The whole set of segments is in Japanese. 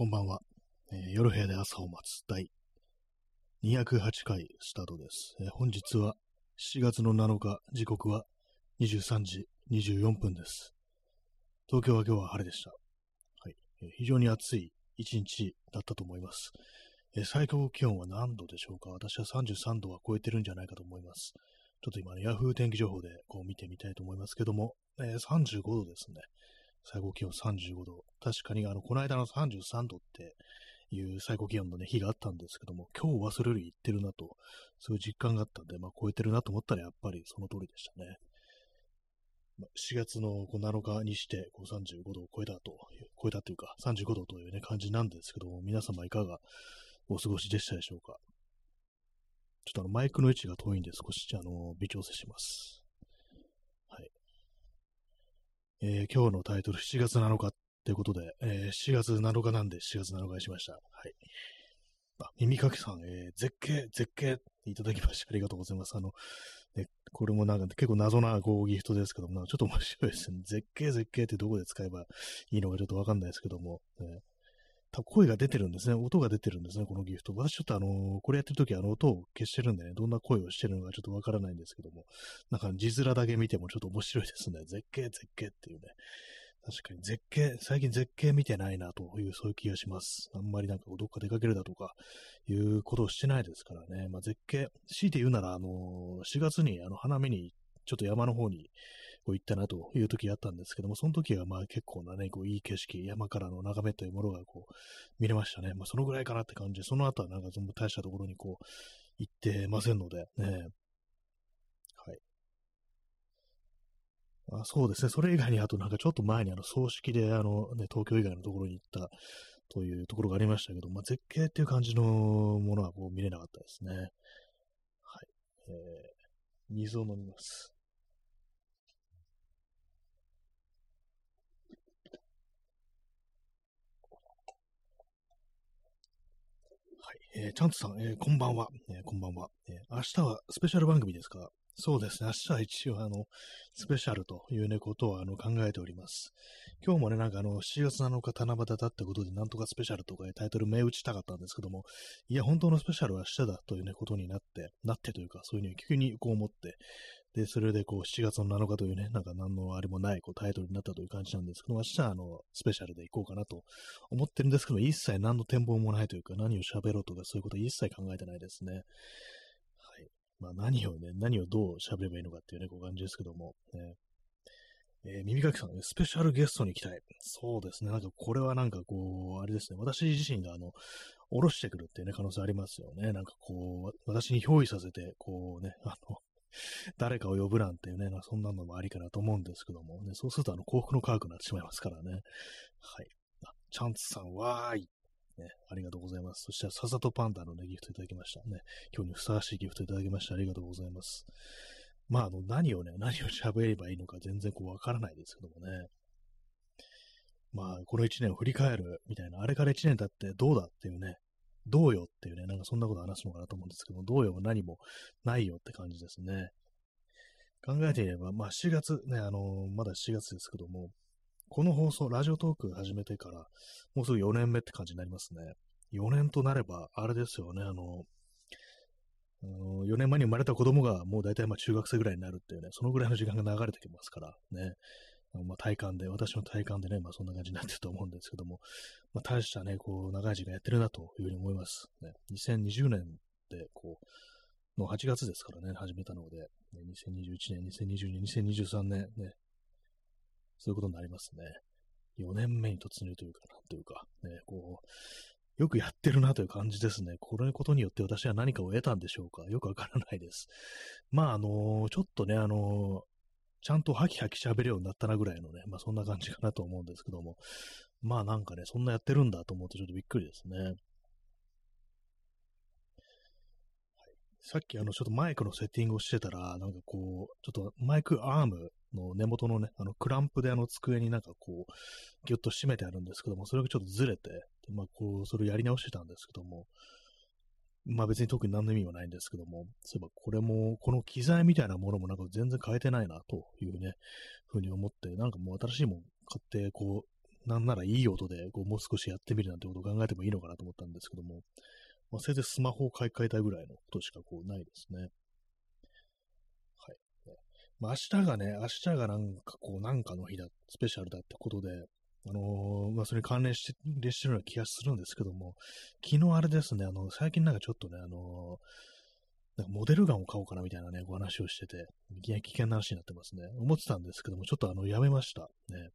こんばんは。えー夜部屋で朝を待つ第208回スタートです、えー本日は7月の7日、時刻は23時24分です。東京は今日は晴れでした。はい。えー非常に暑い一日だったと思います。えー最高気温は何度でしょうか？私は33度は超えてるんじゃないかと思います。ちょっと今ね、ヤフー天気情報でこう見てみたいと思いますけども、えー35度ですね。最高気温35度。確かに、あの、この間の33度っていう最高気温のね、日があったんですけども、今日はそれより行ってるなと、そういう実感があったんで、まあ、超えてるなと思ったら、やっぱりその通りでしたね。ま4月の7日にして、こう35度を超えたと、超えたというか、35度というね、感じなんですけども、皆様いかがお過ごしでしたでしょうか。ちょっとあの、マイクの位置が遠いんで、少し、あの、微調整します。はい。えー今日のタイトル7月7日ってことで、えー7月7日なんで4月7日にしました。はい。あ、耳かきさん、えー絶景、絶景いただきましてありがとうございます。あの、ね、これもなんか結構謎な合ギフトですけども、ちょっと面白いですね。絶景、絶景ってどこで使えばいいのかちょっとわかんないですけども、ね声が出てるんですね。音が出てるんですね、このギフト。私ちょっとあのこれやってるときあの音を消してるんでね、どんな声をしてるのかちょっとわからないんですけども、なんか字面だけ見てもちょっと面白いですね。絶景、絶景っていうね。確かに絶景、最近絶景見てないなという、そういう気がします。あんまりなんかどっか出かけるだとか、いうことをしてないですからね。まあ絶景、強いて言うなら、あの4月にあの花見に、ちょっと山の方にこう行ったなという時があったんですけども、その時はまあ結構なね、こういい景色、山からの眺めというものがこう見れましたね。まあそのぐらいかなって感じで、その後はなんかその大したところにこう行ってませんので、ね。はい。あそうですね。それ以外に、あとなんかちょっと前にあの葬式で、あのね、東京以外のところに行ったというところがありましたけど、まあ絶景っていう感じのものはこう見れなかったですね。はい。えー、水を飲みます。えー、チャンツさん、えーこんばんは。えーこんばんは、えー明日はスペシャル番組ですか？そうですね。明日は一応、あの、スペシャルというね、ことをあの考えております。今日もね、なんかあの、7月7日七夕だってことで、なんとかスペシャルとかでタイトル銘打ちたかったんですけども、いや、本当のスペシャルは明日だというね、ことになって、なってというか、そういうふうに急にこう思って、で、それでこう、7月の7日というね、なんか何のあれもないこうタイトルになったという感じなんですけども、明日はあの、スペシャルで行こうかなと思ってるんですけども、一切何の展望もないというか、何を喋ろうとか、そういうことは一切考えてないですね。まあ何をね、何をどう喋ればいいのかっていうね、こう感じですけども、ね。えー耳かきさん、ねスペシャルゲストに行きたい。そうですね。なんかこれはなんかこう、あれですね。私自身があの、下ろしてくるっていうね、可能性ありますよね。なんかこう、私に憑依させて、こうね、あの、誰かを呼ぶなんていうね、そんなのもありかなと思うんですけども、ね、そうするとあの幸福の科学になってしまいますからね。はい。あチャンツさん、わーい。ね、ありがとうございます。そして、ササトパンダのね、ギフトいただきましたね。今日にふさわしいギフトいただきましてありがとうございます。まあ、あの、何をね、何を喋ればいいのか全然こうわからないですけどもね。まあ、この一年を振り返るみたいな、あれから一年経ってどうだっていうね、どうよっていうね、なんかそんなこと話すのかなと思うんですけども、どうよも何もないよって感じですね。考えてみれば、まあ7月ね、あのまだ7月ですけども、この放送、ラジオトーク始めてから、もうすぐ4年目って感じになりますね。4年となれば、あれですよね、あの、あの4年前に生まれた子供がもう大体まあ中学生ぐらいになるっていうね、そのぐらいの時間が流れてきますからね。まあ体感で、私の体感でね、まあそんな感じになってると思うんですけども、まあ大したね、こう、長い時間やってるなというふうに思います。ね、2020年で、こう、の8月ですからね、始めたので、ね、2021年、2022年、2023年ね、そういうことになりますね。4年目に突入というかなん、というか、ね、こう、よくやってるなという感じですね。これのことによって私は何かを得たんでしょうかよくわからないです。まあ、あのちょっとね、あのちゃんとハキハキ喋るようになったなぐらいのね、まあそんな感じかなと思うんですけども、まあなんかね、そんなやってるんだと思うとちょっとびっくりですね。さっきあの、ちょっとマイクのセッティングをしてたら、なんかこう、ちょっとマイクアームの根元のね、あの、クランプであの机になんかこう、ギュッと締めてあるんですけども、それがちょっとずれて、まあこう、それをやり直してたんですけども、まあ別に特に何の意味はないんですけども、そういえばこれも、この機材みたいなものもなんか全然変えてないなというね、ふうに思って、なんかもう新しいもん買って、こう、なんならいい音で、こう、もう少しやってみるなんてことを考えてもいいのかなと思ったんですけども、まあ、せいぜいスマホを買い替えたいぐらいのことしかこうないですね。はい。まあ、明日がね、明日がなんかこう、なんかの日だ、スペシャルだってことで、あのー、まあ、それに関連して、してるような気がするんですけども、昨日あれですね、あの、最近なんかちょっとね、あのー、なんかモデルガンを買おうかなみたいなね、お話をしてて、いきなり危険な話になってますね。思ってたんですけども、ちょっとあの、やめました。ね。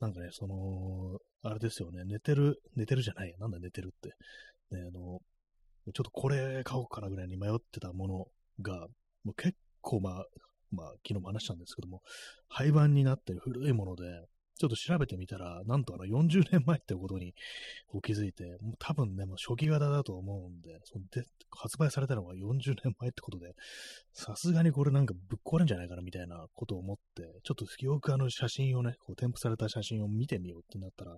なんかね、その、あれですよね、寝てる、寝てるじゃないや、なんだ寝てるって。ね、あの、ちょっとこれ買おうかなぐらいに迷ってたものが、もう結構まあ、まあ、昨日も話したんですけども、廃盤になってる古いもので、ちょっと調べてみたら、なんとあの40年前ってことに気づいて、もう多分ね、もう初期型だと思うんで、そで発売されたのが40年前ってことで、さすがにこれなんかぶっ壊れんじゃないかなみたいなことを思って、ちょっとよくあの写真をね、こう添付された写真を見てみようってなったら、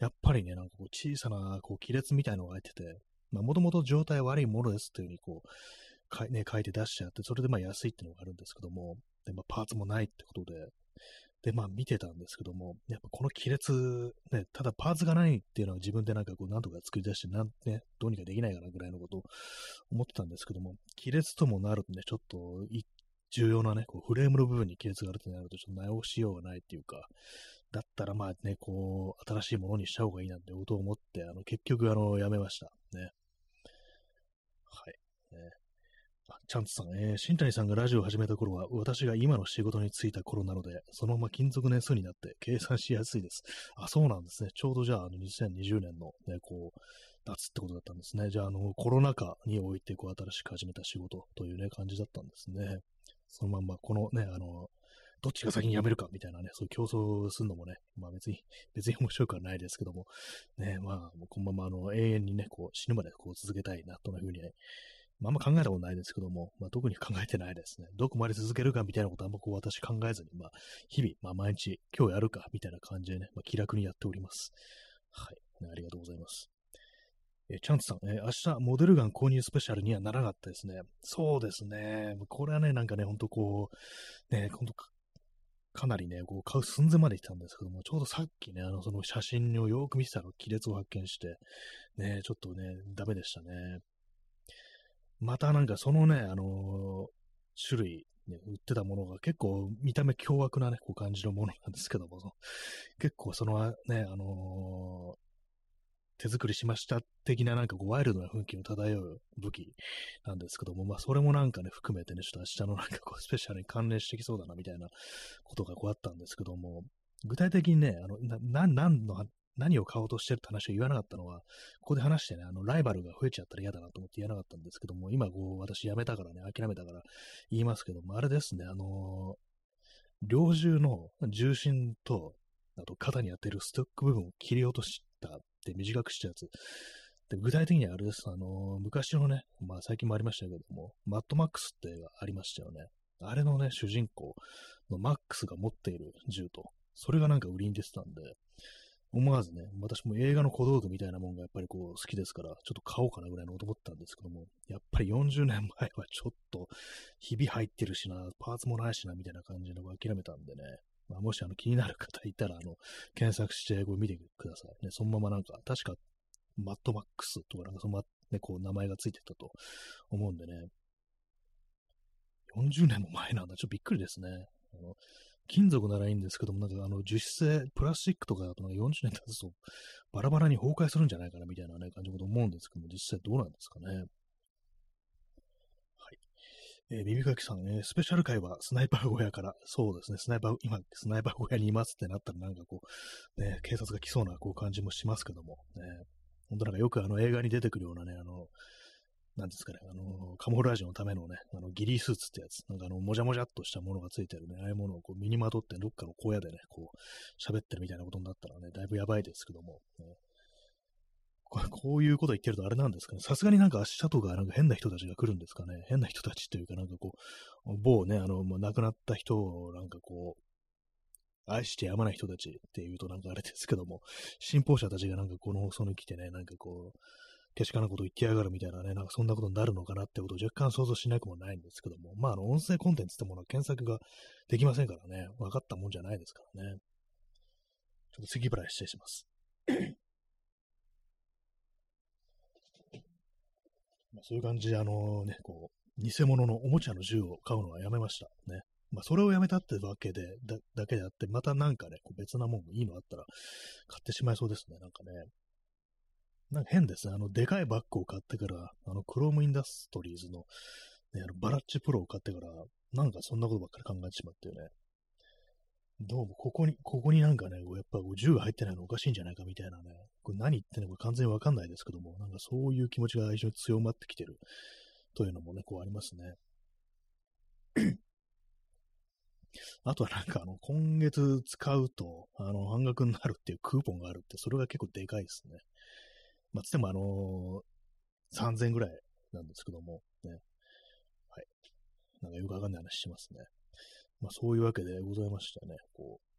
やっぱりね、なんかこう小さなこう亀裂みたいのが入ってて、もともと状態悪いものですっていう風にこう、かね、書いて出しちゃって、それでまあ安いっていうのがあるんですけども、で、まあパーツもないってことで、で、まあ見てたんですけども、やっぱこの亀裂、ね、ただパーツがないっていうのは自分でなんかこう、なんとか作り出して、なんね、どうにかできないかなぐらいのことを思ってたんですけども、亀裂ともなるとね、ちょっと重要なね、こうフレームの部分に亀裂があるとなると、ちょっと直しようがないっていうか、だったらまあね、こう、新しいものにした方がいいなんてことを思って、あの、結局、あの、やめました。ね。はい。ねチャンツさん、えー、新谷さんがラジオを始めた頃は、私が今の仕事に就いた頃なので、そのまま金属年数になって計算しやすいです。あ、そうなんですね。ちょうどじゃあ、あの2020年のね、こう、夏ってことだったんですね。じゃあ、あの、コロナ禍において、こう、新しく始めた仕事というね、感じだったんですね。そのまんま、このね、あの、どっちが先に辞めるかみたいなね、そういう競争するのもね、まあ別に、別に面白くはないですけども、ね、まあ、このままあの永遠にね、こう死ぬまでこう続けたいな、というふうにね、まあ、あんま考えたことないですけども、まあ、特に考えてないですね。どこまで続けるかみたいなことはあんまこう私考えずに、まあ、日々、まあ、毎日、今日やるかみたいな感じでね、まあ、気楽にやっております。はい。ね、ありがとうございます。えチャンツさん、え、明日、モデルガン購入スペシャルにはならなかったですね。そうですね。これはね、なんかね、ほんとこう、ね、ほんとかなりね、こう買う寸前まで来たんですけども、ちょうどさっきね、あの、その写真をよく見てたら亀裂を発見して、ね、ちょっとね、ダメでしたね。またなんかそのね、あのー、種類、ね、売ってたものが結構見た目凶悪なね、こう感じのものなんですけども、結構そのね、あの、手作りしました的ななんかこうワイルドな雰囲気を漂う武器なんですけども、まあそれもなんかね、含めてね、ちょっと明日のなんかこう スペシャルに関連してきそうだなみたいなことがこうあったんですけども、具体的にね、あの、な、なんの何を買おうとしてるって話を言わなかったのは、ここで話してね、あの、ライバルが増えちゃったら嫌だなと思って言わなかったんですけども、今こう、私辞めたからね、諦めたから言いますけども、あれですね、あのー、猟銃の重心と、あと肩に当てるストック部分を切り落としたって短くしたやつ。で具体的にはあれです、あのー、昔のね、まあ最近もありましたけども、マッドマックスって映画ありましたよね。あれのね、主人公のマックスが持っている銃と、それがなんか売りに出てたんで、思わずね、私も映画の小道具みたいなもんがやっぱりこう好きですから、ちょっと買おうかなぐらいのと思ったんですけども、やっぱり40年前はちょっと、ひび入ってるしな、パーツもないしな、みたいな感じの諦めたんでね、まあ、もしあの気になる方いたら、あの、検索してこれ見てください。ね、そのままなんか、確か、マットマックスとかなんかそのま、ね、こう名前がついてたと思うんでね、40年も前なんだ。ちょっとびっくりですね。あの金属ならいいんですけども、なんかあの樹脂製、プラスチックとかだとなんか40年経つとバラバラに崩壊するんじゃないかなみたいなね、感じのこと思うんですけども、実際どうなんですかね。えー、耳かきさん、えー、スペシャル回はスナイパー小屋から、そうですね、スナイパー、今、スナイパー小屋にいますってなったらなんかこう、ね、警察が来そうなこう感じもしますけども、ね、本当なんかよくあの映画に出てくるようなね、あの、なんですかね、あの、カモフラージュのためのね、あの、ギリースーツってやつ、なんかあの、もじゃもじゃっとしたものがついてるね、ああいうものをこう身にまとってどっかの小屋でね、こう、喋ってるみたいなことになったらね、だいぶやばいですけども、ね、こういうこと言ってるとあれなんですかね、さすがになんか明日とかなんか変な人たちが来るんですかね、変な人たちというかなんかこう、某ね、あの、もう亡くなった人をなんかこう、愛してやまない人たちっていうとなんかあれですけども、信奉者たちがなんかこの放送に来てね、なんかこう、けしからなこと言ってやがるみたいなね、なんかそんなことになるのかなってことを若干想像しなくもないんですけども、まあ、あの、音声コンテンツってものは検索ができませんからね、分かったもんじゃないですからね。ちょっと咳払い失礼します。まあ、そういう感じで、あのね、こう、偽物のおもちゃの銃を買うのはやめました。ね。まあ、それをやめたってわけで、だだけであって、またなんかね、こう別なもんいいのあったら買ってしまいそうですね。なんかね。なんか変ですね。あの、でかいバッグを買ってから、あの、クロームインダストリーズの、ね、あの、バラッチプロを買ってから、なんかそんなことばっかり考えてしまってね。どうも、ここに、ここになんかね、やっぱ銃が入ってないのおかしいんじゃないかみたいなね、これ何言ってんのか完全にわかんないですけども、なんかそういう気持ちが非常に強まってきてるというのもね、こうありますね。あとはなんかあの、今月使うと、あの、半額になるっていうクーポンがあるって、それが結構でかいですね。まあ、つってもあのー、3000ぐらいなんですけども、ね。はい。なんかよくわかんない話しますね。まあ、そういうわけでございましてね、こう、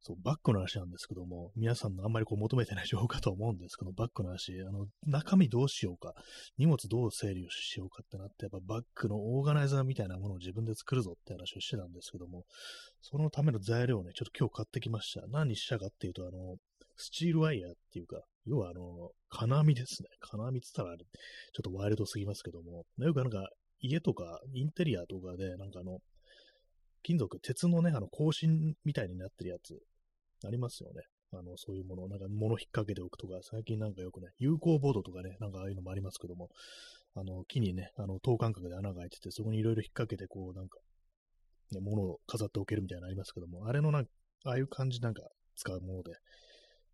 そう、バッグの話なんですけども、皆さんのあんまりこう求めてない情報かと思うんですけど、バッグの話、あの、中身どうしようか、荷物どう整理をしようかってなって、やっぱバッグのオーガナイザーみたいなものを自分で作るぞって話をしてたんですけども、そのための材料をね、ちょっと今日買ってきました。何にしたかっていうと、あの、スチールワイヤーっていうか、要はあの、金網ですね。金網って言ったら、ちょっとワイルドすぎますけども、よくなんか、家とかインテリアとかで、なんかあの、金属、鉄のね、あの、格子みたいになってるやつ、ありますよね。あの、そういうもの、なんか物引っ掛けておくとか、最近なんかよくね、有効ボードとかね、なんかああいうのもありますけども、あの、木にね、あの、等間隔で穴が開いてて、そこにいろいろ引っ掛けて、こう、なんか、ね、物を飾っておけるみたいなのありますけども、あれのなんか、ああいう感じなんか使うもので、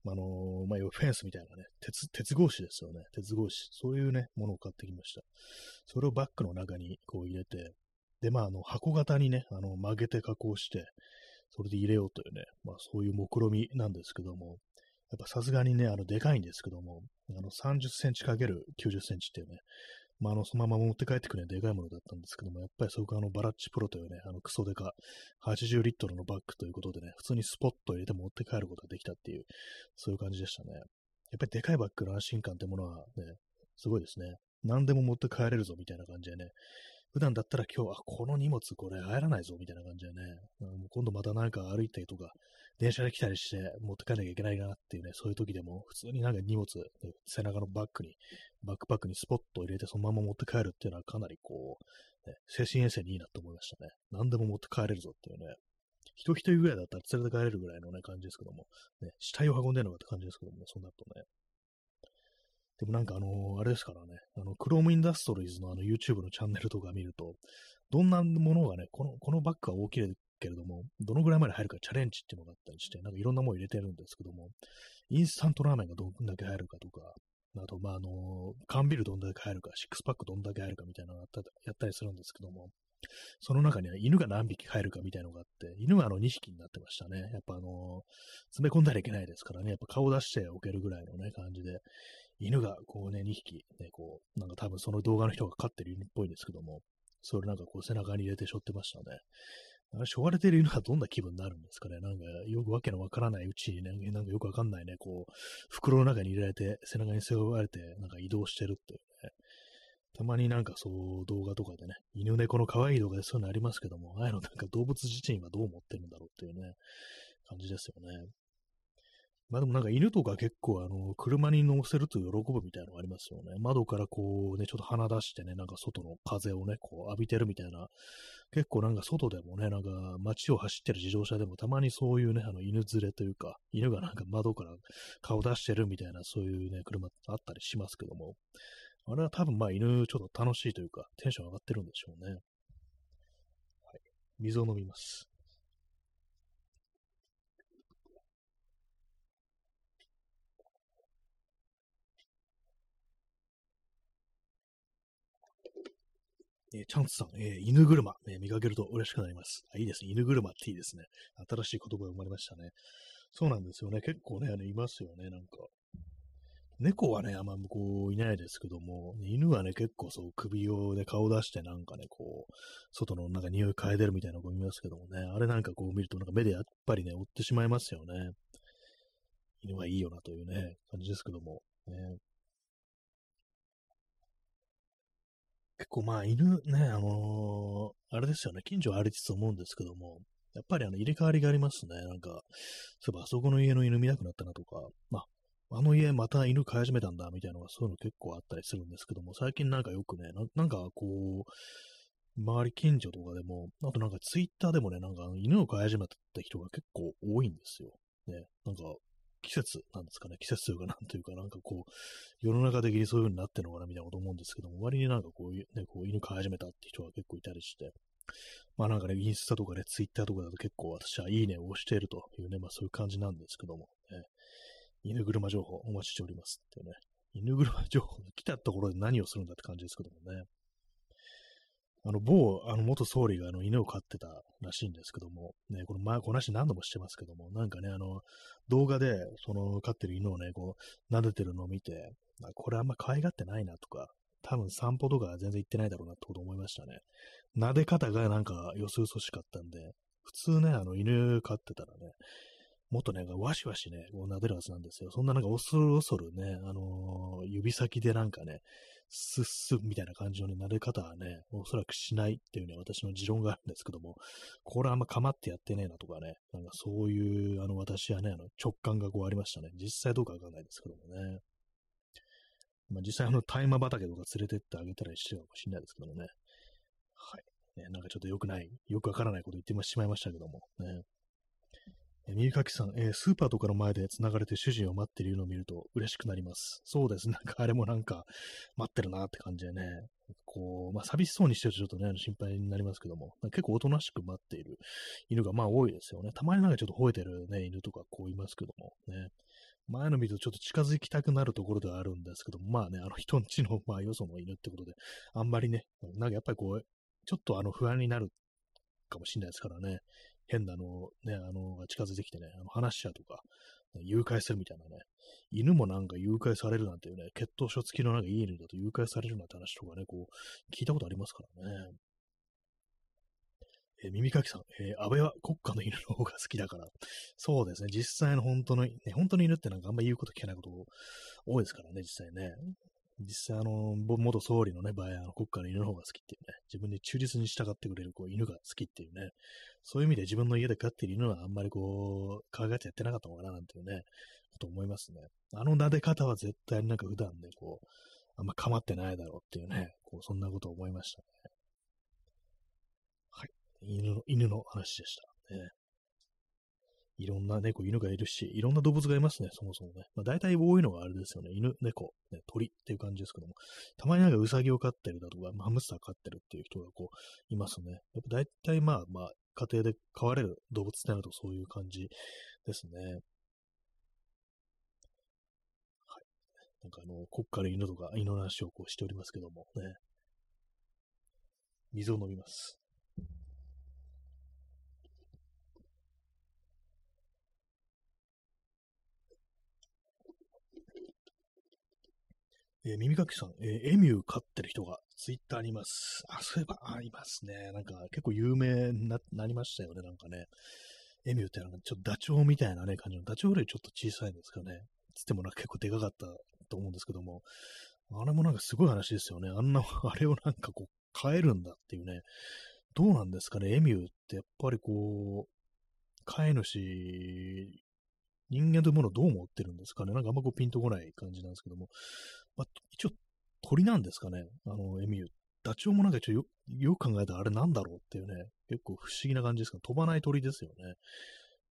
あのまあ、フェンスみたいなね、鉄、鉄格子ですよね。鉄格子。そういうね、ものを買ってきました。それをバッグの中にこう入れて、で、まあ、あの、箱型にね、あの、曲げて加工して、それで入れようというね、まあ、そういう目論みなんですけども、やっぱさすがにね、あの、でかいんですけども、あの、30センチかける90センチっていうね、まあ、あの、そのまま持って帰ってくるね、でかいものだったんですけども、やっぱりそこあの、バラッチプロというね、あの、クソデカ、80リットルのバッグということでね、普通にスポット入れて持って帰ることができたっていう、そういう感じでしたね。やっぱりでかいバッグの安心感ってものはね、すごいですね。何でも持って帰れるぞみたいな感じでね、普段だったら今日、あ、この荷物これ入らないぞみたいな感じでね、うん今度またなんか歩いたりとか、電車で来たりして持って帰らなきゃいけないなっていうね、そういう時でも普通になんか荷物、背中のバッグに、バックパックにスポットを入れてそのまま持って帰るっていうのはかなりこう、ね、精神衛生にいいなと思いましたね。何でも持って帰れるぞっていうね。人一人ぐらいだったら連れて帰れるぐらいのね、感じですけども、ね、死体を運んでるのかって感じですけども、そうなるとね。でもなんかあの、あれですからね、あの、クロームインダストリーズのあの YouTube のチャンネルとか見ると、どんなものがね、この、このバッグは大きいけれども、どのぐらいまで入るかチャレンジっていうのがあったりして、なんかいろんなもの入れてるんですけども、インスタントラーメンがどんだけ入るかとか、あと、まあ、あの、缶ビールどんだけ入るか、シックスパックどんだけ入るかみたいなのをやったりするんですけども、その中には犬が何匹入るかみたいなのがあって、犬はあの2匹になってましたね。やっぱあの、詰め込んだらいけないですからね、やっぱ顔出しておけるぐらいのね、感じで、犬がこうね、2匹、ね、こう、なんか多分その動画の人が飼ってる犬っぽいんですけども、それなんかこう背中に入れて背負ってましたね。あれ、背負われてる犬はどんな気分になるんですかねなんか、よくわけのわからないうちにね、なんかよくわかんないね、こう、袋の中に入れられて、背中に背負われて、なんか移動してるっていうね。たまになんかそう動画とかでね、犬猫の可愛い動画でそういうのありますけども、ああいうのなんか動物自身はどう思ってるんだろうっていうね、感じですよね。まあでもなんか犬とか結構あの、車に乗せると喜ぶみたいなのがありますよね。窓からこうね、ちょっと鼻出してね、なんか外の風をね、こう浴びてるみたいな。結構なんか外でもね、なんか街を走ってる自動車でもたまにそういうね、あの犬連れというか、犬がなんか窓から顔出してるみたいなそういうね、車あったりしますけども。あれは多分まあ犬ちょっと楽しいというか、テンション上がってるんでしょうね。はい。水を飲みます。え、チャンツさん、えー、犬車、えー、見かけると嬉しくなります。あいいですね。犬車っていいですね。新しい言葉が生まれましたね。そうなんですよね。結構ね、あのいますよね。なんか。猫はね、あんま向こういないですけども、犬はね、結構そう首をね、顔出してなんかね、こう、外のなんか匂い嗅いでるみたいな子見ますけどもね、あれなんかこう見るとなんか目でやっぱりね、追ってしまいますよね。犬はいいよなというね、感じですけども。ね、結構まあ犬ね、あのー、あれですよね、近所歩いてつ思うんですけども、やっぱりあの入れ替わりがありますね。なんか、そういえばあそこの家の犬見なくなったなとか、まあ、あの家また犬飼い始めたんだみたいなのがそういうの結構あったりするんですけども、最近なんかよくね、なんかこう、周り近所とかでも、あとなんかツイッターでもね、なんか犬を飼い始めた人が結構多いんですよ。ね、なんか季節なんですかね、季節というかなんというか、なんかこう、世の中的にそういう風になってるのかなみたいなこと思うんですけども、割になんかこういう、ね、こう犬飼い始めたって人が結構いたりして、まあなんかね、インスタとかね、ツイッターとかだと結構私はいいねを押しているというね、まあそういう感じなんですけども、ね、犬車情報お待ちしておりますっていうね、犬車情報が来たところで何をするんだって感じですけどもね。あの、某、あの、元総理があの、犬を飼ってたらしいんですけども、ね、この前、この話何度もしてますけども、なんかね、あの、動画で、その、飼ってる犬をね、こう、撫でてるのを見て、あこれあんま可愛がってないなとか、多分散歩とか全然行ってないだろうなってこと思いましたね。撫で方がなんかよそよそしかったんで、普通ね、あの、犬飼ってたらね、もっとね、わしわしね、こう撫でるはずなんですよ。そんななんか恐る恐るね、あのー、指先でなんかね、スッスッみたいな感じの、ね、撫で方はね、おそらくしないっていうね、私の持論があるんですけども、これあんま構ってやってねえなとかね、なんかそういう、あの、私はね、あの、直感がこうありましたね。実際どうかわかんないですけどもね。まあ、実際あの、大麻畑とか連れてってあげたりしてるかもしれないですけどもね。はい。ね、なんかちょっと良くない、よくわからないこと言ってしまいましたけども、ね。耳かきさん、えー、スーパーとかの前で繋がれて主人を待っているのを見ると嬉しくなります。そうです。なんかあれもなんか待ってるなって感じでね、こう、まあ寂しそうにしてるとちょっとね、心配になりますけども、結構おとなしく待っている犬がまあ多いですよね。たまになんかちょっと吠えてるね、犬とかこういますけどもね。前の見るとちょっと近づきたくなるところではあるんですけども、まあね、あの人んちの、まあよその犬ってことで、あんまりね、なんかやっぱりこう、ちょっとあの不安になるかもしれないですからね。変なのね、あの、近づいてきてね、あの話しちゃうとか、誘拐するみたいなね、犬もなんか誘拐されるなんていうね、血統書付きのなんかいい犬だと誘拐されるなんて話とかね、こう、聞いたことありますからね。え、耳かきさん、えー、安倍は国家の犬の方が好きだから。そうですね、実際の本当の、ね、本当の犬ってなんかあんま言うこと聞けないこと多いですからね、実際ね。実際、あの、元総理のね、場合、あの国家の犬の方が好きっていうね、自分に忠実に従ってくれるこう犬が好きっていうね、そういう意味で自分の家で飼っている犬はあんまりこう、可愛がってやってなかったのかななんていうね、こと思いますね。あの撫で方は絶対になんか普段ね、こう、あんま構ってないだろうっていうね、こう、そんなことを思いましたね。はい。犬の、犬の話でした。ね。いろんな猫、犬がいるし、いろんな動物がいますね、そもそもね。まあ、大体多いのがあれですよね。犬、猫、ね、鳥っていう感じですけども。たまになんかウサギを飼ってるだとか、ハムスター飼ってるっていう人がこう、いますね。やっぱ大体まあまあ、家庭で飼われる動物ってなるとそういう感じですね。はい。なんかあの、国家の犬とか犬の話をこうしておりますけどもね。水を飲みます。えー、耳かきさん、えー、エミュー飼ってる人がツイッターにいます。あ、そういえば、あ、いますね。なんか結構有名になりましたよね、なんかね。エミューってなんかちょっとダチョウみたいなね、感じの、ダチョウよりちょっと小さいんですかね。つってもなんか結構でかかったと思うんですけども、あれもなんかすごい話ですよね。あんな、あれをなんかこう、飼えるんだっていうね。どうなんですかね、エミューってやっぱりこう、飼い主人間というものをどう思ってるんですかね？なんかあんまこうピンとこない感じなんですけども。まあ、一応鳥なんですかね？あの、エミュー。ダチョウもなんか一応よよく考えたらあれなんだろうっていうね、結構不思議な感じですけど、飛ばない鳥ですよね。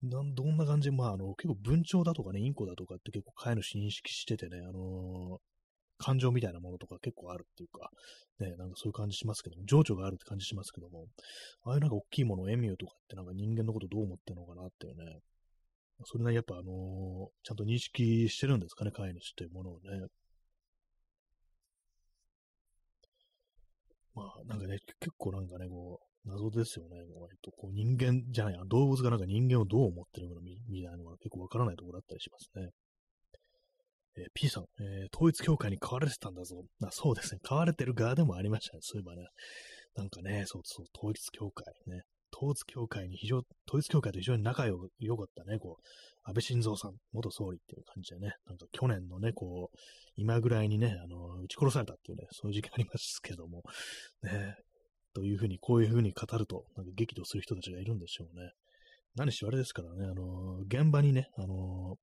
なんどんな感じ？まあ、あの、結構文鳥だとかね、インコだとかって結構飼い主認識しててね、あのー、感情みたいなものとか結構あるっていうか、ね、なんかそういう感じしますけども、情緒があるって感じしますけども、ああいうなんか大きいもの、エミューとかってなんか人間のことどう思ってるのかなっていうね、それなりやっぱあのー、ちゃんと認識してるんですかね、飼い主というものをね。まあ、なんかね、結構なんかね、こう、謎ですよね。割とこう人間じゃない、動物がなんか人間をどう思ってるのかみたいなのが結構わからないところだったりしますね。えー、P さん、えー、統一教会に飼われてたんだぞ。あそうですね。飼われてる側でもありましたね。そういえばね。なんかね、そうそう、統一教会ね。統一教会に非常、統一教会と非常に仲良かったね、こう、安倍晋三さん、元総理っていう感じでね、なんか去年のね、こう、今ぐらいにね、あの、撃ち殺されたっていうね、そういう時期ありますけども、ね、というふうに、こういうふうに語ると、なんか激怒する人たちがいるんでしょうね。何しろあれですからね、あの、現場にね、あの、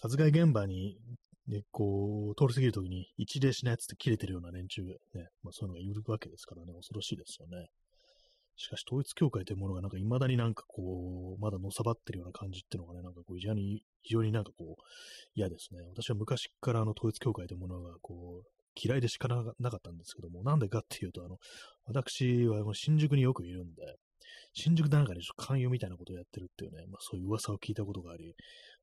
殺害現場に、ね、こう、通り過ぎるときに一礼しないやつって切れてるような連中、ね、まあそういうのがいるわけですからね、恐ろしいですよね。しかし、統一教会というものがなんか未だになんかこう、まだのさばってるような感じっていうのがね、なんかこう、非常に、非常になんかこう、嫌ですね。私は昔からあの統一教会というものがこう、嫌いでしかなかったんですけども、なんでかっていうと、あの、私はもう新宿によくいるんで、新宿なんかにちょっと勧誘みたいなことをやってるっていうね、まあそういう噂を聞いたことがあり、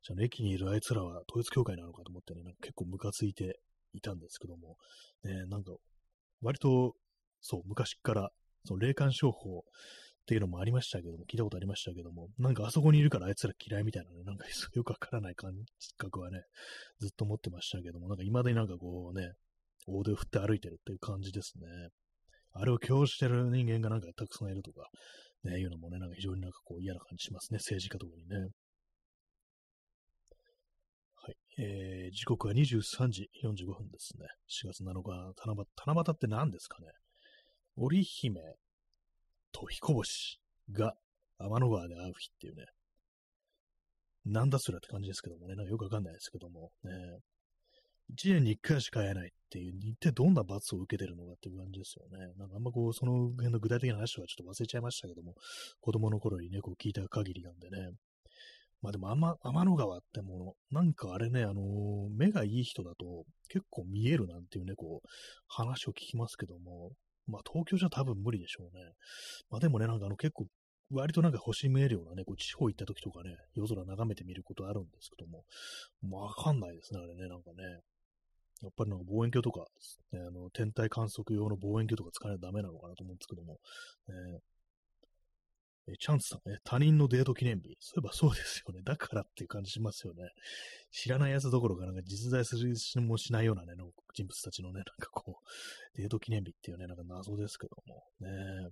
じゃあ駅にいるあいつらは統一教会なのかと思ってね、なんか結構ムカついていたんですけども、ね、なんか、割と、そう、昔からその霊感商法っていうのもありましたけども、聞いたことありましたけども、なんかあそこにいるからあいつら嫌いみたいなね、なんかよくわからない感覚はね、ずっと持ってましたけども、なんか未だになんかこうね、大手を振って歩いてるっていう感じですね。あれを強してる人間がなんかたくさんいるとか、ね、いうのもね、なんか非常になんかこう嫌な感じしますね、政治家とかにね。はい。えー、時刻は23時45分ですね。4月7日、七夕、七夕って何ですかね。織姫と彦星が天の川で会う日っていうね、なんだそれって感じですけどもね、なんかよくわかんないですけども、ね、一年に一回しか会えないっていう、一体どんな罰を受けてるのかっていう感じですよね。なんかあんまこう、その辺の具体的な話はちょっと忘れちゃいましたけども、子供の頃にね、こう聞いた限りなんでね。まあでも天、天の川ってもの、なんかあれね、あの、目がいい人だと結構見えるなんていうね、こう、話を聞きますけども、まあ東京じゃ多分無理でしょうね。まあでもね、なんかあの結構、割となんか星見えるようなね、こう地方行った時とかね、夜空眺めてみることあるんですけども、わかんないですね、あれね、なんかね。やっぱりなんか望遠鏡とか、ね、あの天体観測用の望遠鏡とか使わないとダメなのかなと思うんですけども、ね、えチャンスさんね、他人のデート記念日。そういえばそうですよね。だからっていう感じしますよね。知らないやつどころか、なんか実在するしもしないようなね、人物たちのね、なんかこう、デート記念日っていうね、なんか謎ですけども、ね。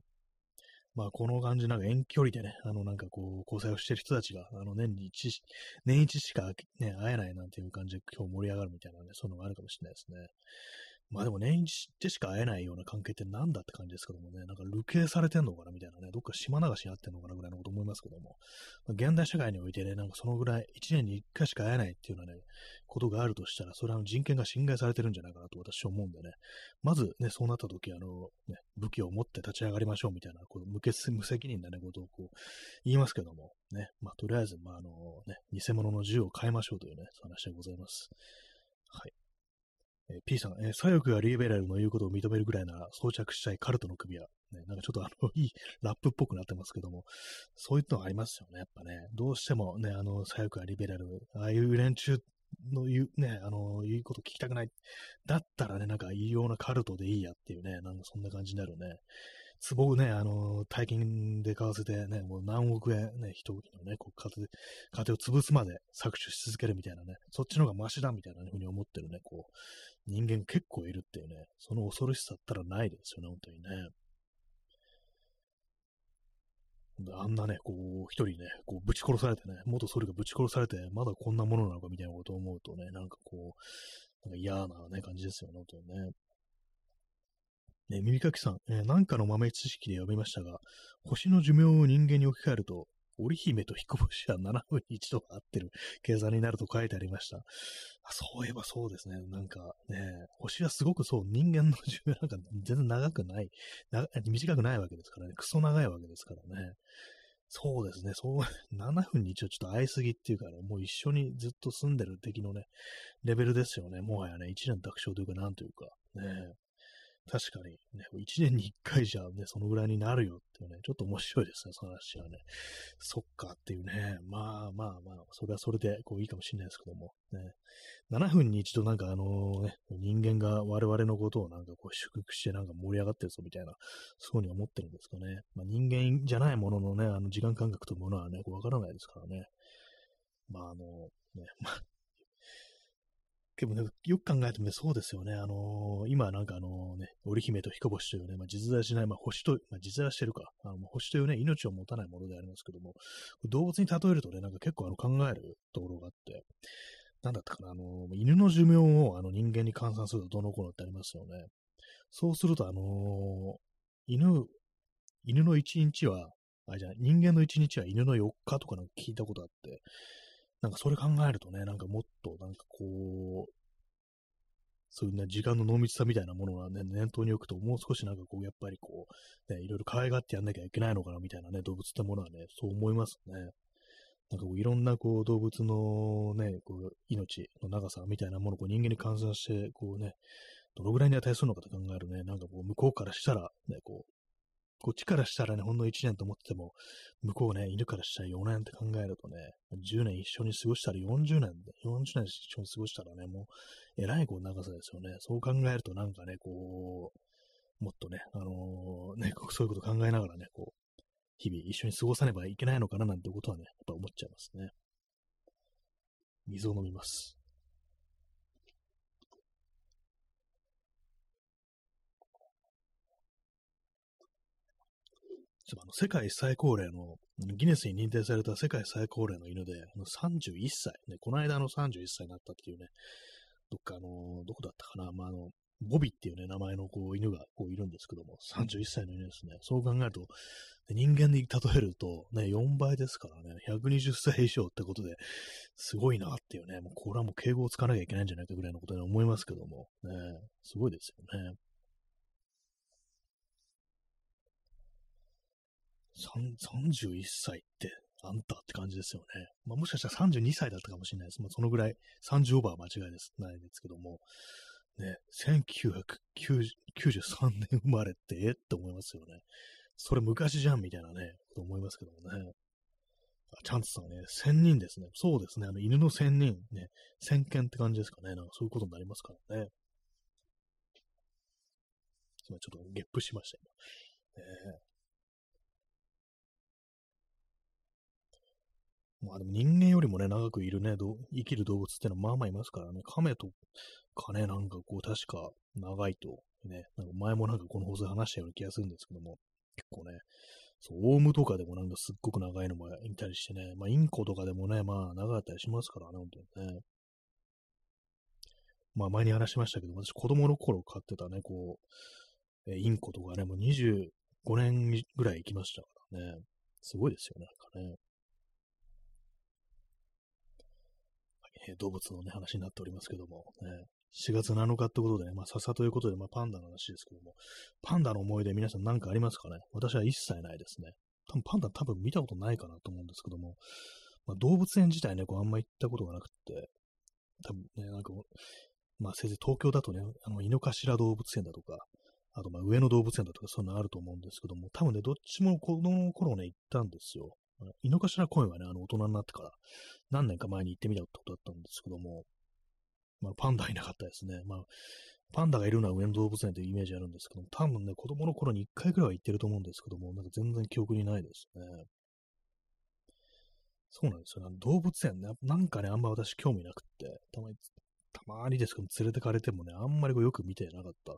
まあ、この感じ、なんか遠距離でね、あの、なんかこう、交際をしてる人たちが、あの、年に一、年一しかね、会えないなんていう感じで今日盛り上がるみたいなね、そういうのがあるかもしれないですね。まあでも年一でしか会えないような関係ってなんだって感じですけどもね、なんか流刑されてんのかなみたいなね、どっか島流しになってんのかなぐらいのこと思いますけども、まあ、現代社会においてね、なんかそのぐらい、一年に一回しか会えないっていうようなね、ことがあるとしたら、それは人権が侵害されてるんじゃないかなと私は思うんでね、まずね、そうなった時、あの、ね、武器を持って立ち上がりましょうみたいな、こう無欠無責任なね、ことをこう、言いますけども、ね、まあとりあえず、まああの、ね、偽物の銃を買いましょうというね、話でございます。はい。えー、P さん、えー、左翼がリベラルの言うことを認めるぐらいなら装着したいカルトの首輪。ね、なんかちょっとあの、いいラップっぽくなってますけども、そういうのがありますよね、やっぱね。どうしてもね、あの、左翼がリベラル、ああいう連中の言う、ね、あの、言うこと聞きたくない。だったらね、なんか異様なカルトでいいやっていうね、なんかそんな感じになるね。壺をね、あの、大金で買わせてね、もう何億円ね、人々のね、こう家庭、家庭を潰すまで搾取し続けるみたいなね、そっちの方がマシだみたいなふうに思ってるね、こう、人間結構いるっていうね、その恐ろしさったらないですよね、本当にね。あんなね、こう、一人ね、こう、ぶち殺されてね、元総理がぶち殺されて、まだこんなものなのかみたいなことを思うとね、なんかこう、なんか嫌なね、感じですよね、本当にね。ね、耳かきさん、えー、なんかの豆知識で読みましたが、星の寿命を人間に置き換えると、織姫と彦星は7分に一度会ってる計算になると書いてありました。そういえばそうですね。なんかね、星はすごくそう、人間の寿命なんか全然長くない、短くないわけですからね。クソ長いわけですからね。そうですね。そう、7分に一応ちょっと会いすぎっていうかね、もう一緒にずっと住んでる敵のね、レベルですよね。もはやね、一年卓勝というか、なんというか、ね。確かに、ね、一年に一回じゃね、そのぐらいになるよっていうね、ちょっと面白いですね、その話はね。そっかっていうね、まあまあまあ、それはそれでこういいかもしれないですけども、ね。7分に一度なんかあのね、人間が我々のことをなんかこう祝福してなんか盛り上がってるぞみたいな、そういうふうに思ってるんですかね。まあ人間じゃないもののね、あの時間感覚というものはね、わからないですからね。まああの、ね、まあでもね、よく考えてもね、そうですよね。あのー、今なんかあのね、織姫と彦星というね、まあ、実在しない、まあ、星と、まあ、実在してるか、あの星というね、命を持たないものでありますけども、動物に例えるとね、なんか結構あの考えるところがあって、なんだったかな、あのー、犬の寿命をあの人間に換算するとどの頃ってありますよね。そうすると、あのー、犬、犬の1日はあれ、じゃあ人間の1日は犬の4日とかなんか聞いたことあって、なんかそれ考えるとね、なんかもっとなんかこう、そういうね、時間の濃密さみたいなものはね、念頭に置くと、もう少しなんかこう、やっぱりこう、ね、いろいろ可愛がってやんなきゃいけないのかなみたいなね、動物ってものはね、そう思いますね。なんかこういろんなこう動物のね、こう命の長さみたいなものをこう人間に換算して、こうね、どのぐらいに値するのかと考えるね、なんかこう向こうからしたら、ね、こう、こっちからしたらね、ほんの1年と思ってても、向こうね、犬からしたら4年って考えるとね、10年一緒に過ごしたら40年、40年一緒に過ごしたらね、もう、えらいこう長さですよね。そう考えるとなんかね、こう、もっとね、あのー、ね、そういうこと考えながらね、こう、日々一緒に過ごさねばいけないのかななんてことはね、やっぱ思っちゃいますね。水を飲みます。あの世界最高齢の、ギネスに認定された世界最高齢の犬で、あの31歳、ね、この間の31歳になったっていうね、どっかあの、どこだったかな、まあ、あの、ボビっていうね、名前のこう犬がこういるんですけども、31歳の犬ですね。そう考えると、人間に例えると、ね、4倍ですからね、120歳以上ってことで、すごいなっていうね、もうこれはもう敬語をつかなきゃいけないんじゃないかぐらいのことに思いますけども、ね、すごいですよね。31歳ってあんたって感じですよね。まあ、もしかしたら32歳だったかもしれないです。まあ、そのぐらい30オーバー間違いです。ないですけども、ね、1993年生まれってえって思いますよね。それ昔じゃんみたいなね、と思いますけどもね。あチャンツさんね、1000人ですね。そうですね。あの、犬の1000人、ね、1000件って感じですかね。なんかそういうことになりますからね。すみません、ちょっとゲップしました、今。ね、まあでも人間よりもね、長くいるね、生きる動物ってのはまあまあいますからね、亀とかね、なんかこう確か長いと、ね、なんか前もなんかこの放送で話したような気がするんですけども、結構ね、そう、オウムとかでもなんかすっごく長いのもいたりしてね、まあインコとかでもね、まあ長かったりしますからね、本当にね。まあ前に話しましたけど、私子供の頃飼ってたね、こう、えインコとかね、もう25年ぐらい行きましたからね。すごいですよね、なんかね。え動物のね、話になっておりますけども、ね、4月7日ってことでね、まあ、笹ということで、まあ、パンダの話ですけども、パンダの思い出皆さん何かありますかね？私は一切ないですね。多分パンダ多分見たことないかなと思うんですけども、まあ、動物園自体ね、こうあんま行ったことがなくて、多分ね、なんか、まあ、せいぜい東京だとね、あの、井の頭動物園だとか、あと、ま、上野動物園だとか、そういうのあると思うんですけども、多分ね、どっちも子供の頃ね、行ったんですよ。井の頭公園はね、あの、大人になってから、何年か前に行ってみたってことだったんですけども、まあ、パンダいなかったですね。まあ、パンダがいるのは上野動物園というイメージあるんですけども、多分ね、子供の頃に一回くらいは行ってると思うんですけども、なんか全然記憶にないですね。そうなんですよ、ね。動物園ね、なんかね、あんま私興味なくって、たまに、たまにですけど、連れてかれてもね、あんまりこうよく見てなかった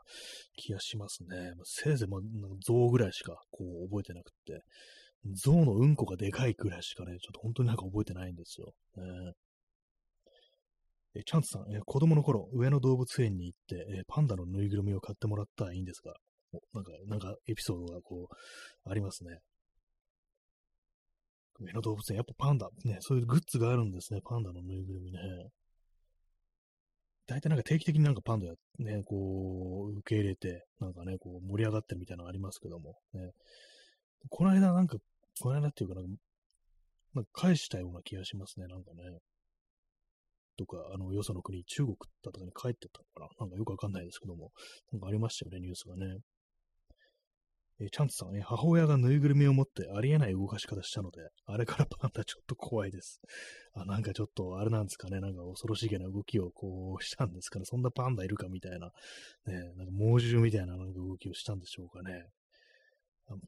気がしますね。まあ、せいぜい、まあ、象ぐらいしかこう覚えてなくって、象のうんこがでかいくらいしかね、ちょっと本当になんか覚えてないんですよ。ね、えチャンツさん、え子供の頃、上野動物園に行って、えパンダのぬいぐるみを買ってもらったらいいんですが、なんか、なんかエピソードがこう、ありますね。上野動物園、やっぱパンダ、ね、そういうグッズがあるんですね、パンダのぬいぐるみね。大体なんか定期的になんかパンダや、ね、こう、受け入れて、なんかね、こう、盛り上がってるみたいなのありますけども、ね。この間なんかこの間っていうかなんか、なんか返したような気がしますね、なんかね。とか、あの、よその国、中国だとかに帰ってたのかななんかよくわかんないですけども、なんかありましたよね、ニュースがね。えチャンツさん、ね、母親がぬいぐるみを持ってありえない動かし方したので、あれからパンダちょっと怖いです。あ、なんかちょっと、あれなんですかね、なんか恐ろしげな動きをこうしたんですかね、そんなパンダいるかみたいな、ね、なんか猛獣みたいななんか動きをしたんでしょうかね。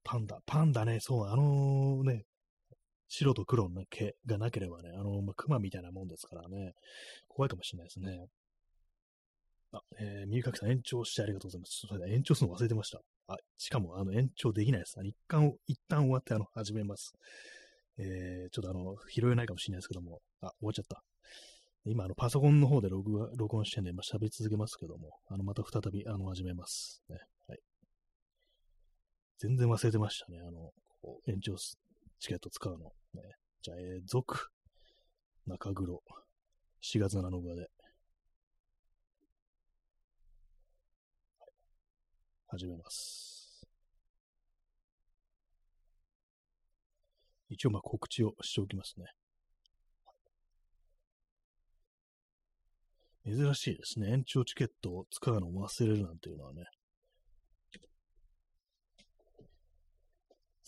パンダ、パンダね、そう、あのね、白と黒の毛がなければね、あの、まあ、熊みたいなもんですからね、怖いかもしれないですね。あ、えー、みゆかきさん延長してありがとうございます。それ延長するの忘れてました。あ、しかも、あの、延長できないです。あの一旦、一旦終わって、あの、始めます。えー、ちょっとあの、拾えないかもしれないですけども、あ、終わっちゃった。今、あの、パソコンの方で録録音してんで、まあ、喋り続けますけども、あの、また再び、あの、始めます。ね。全然忘れてましたね。あの、延長チケット使うの。ね、じゃあ、えー、続、中黒、4月7日で、始めます。一応、まあ、告知をしておきますね。珍しいですね。延長チケットを使うのを忘れるなんていうのはね。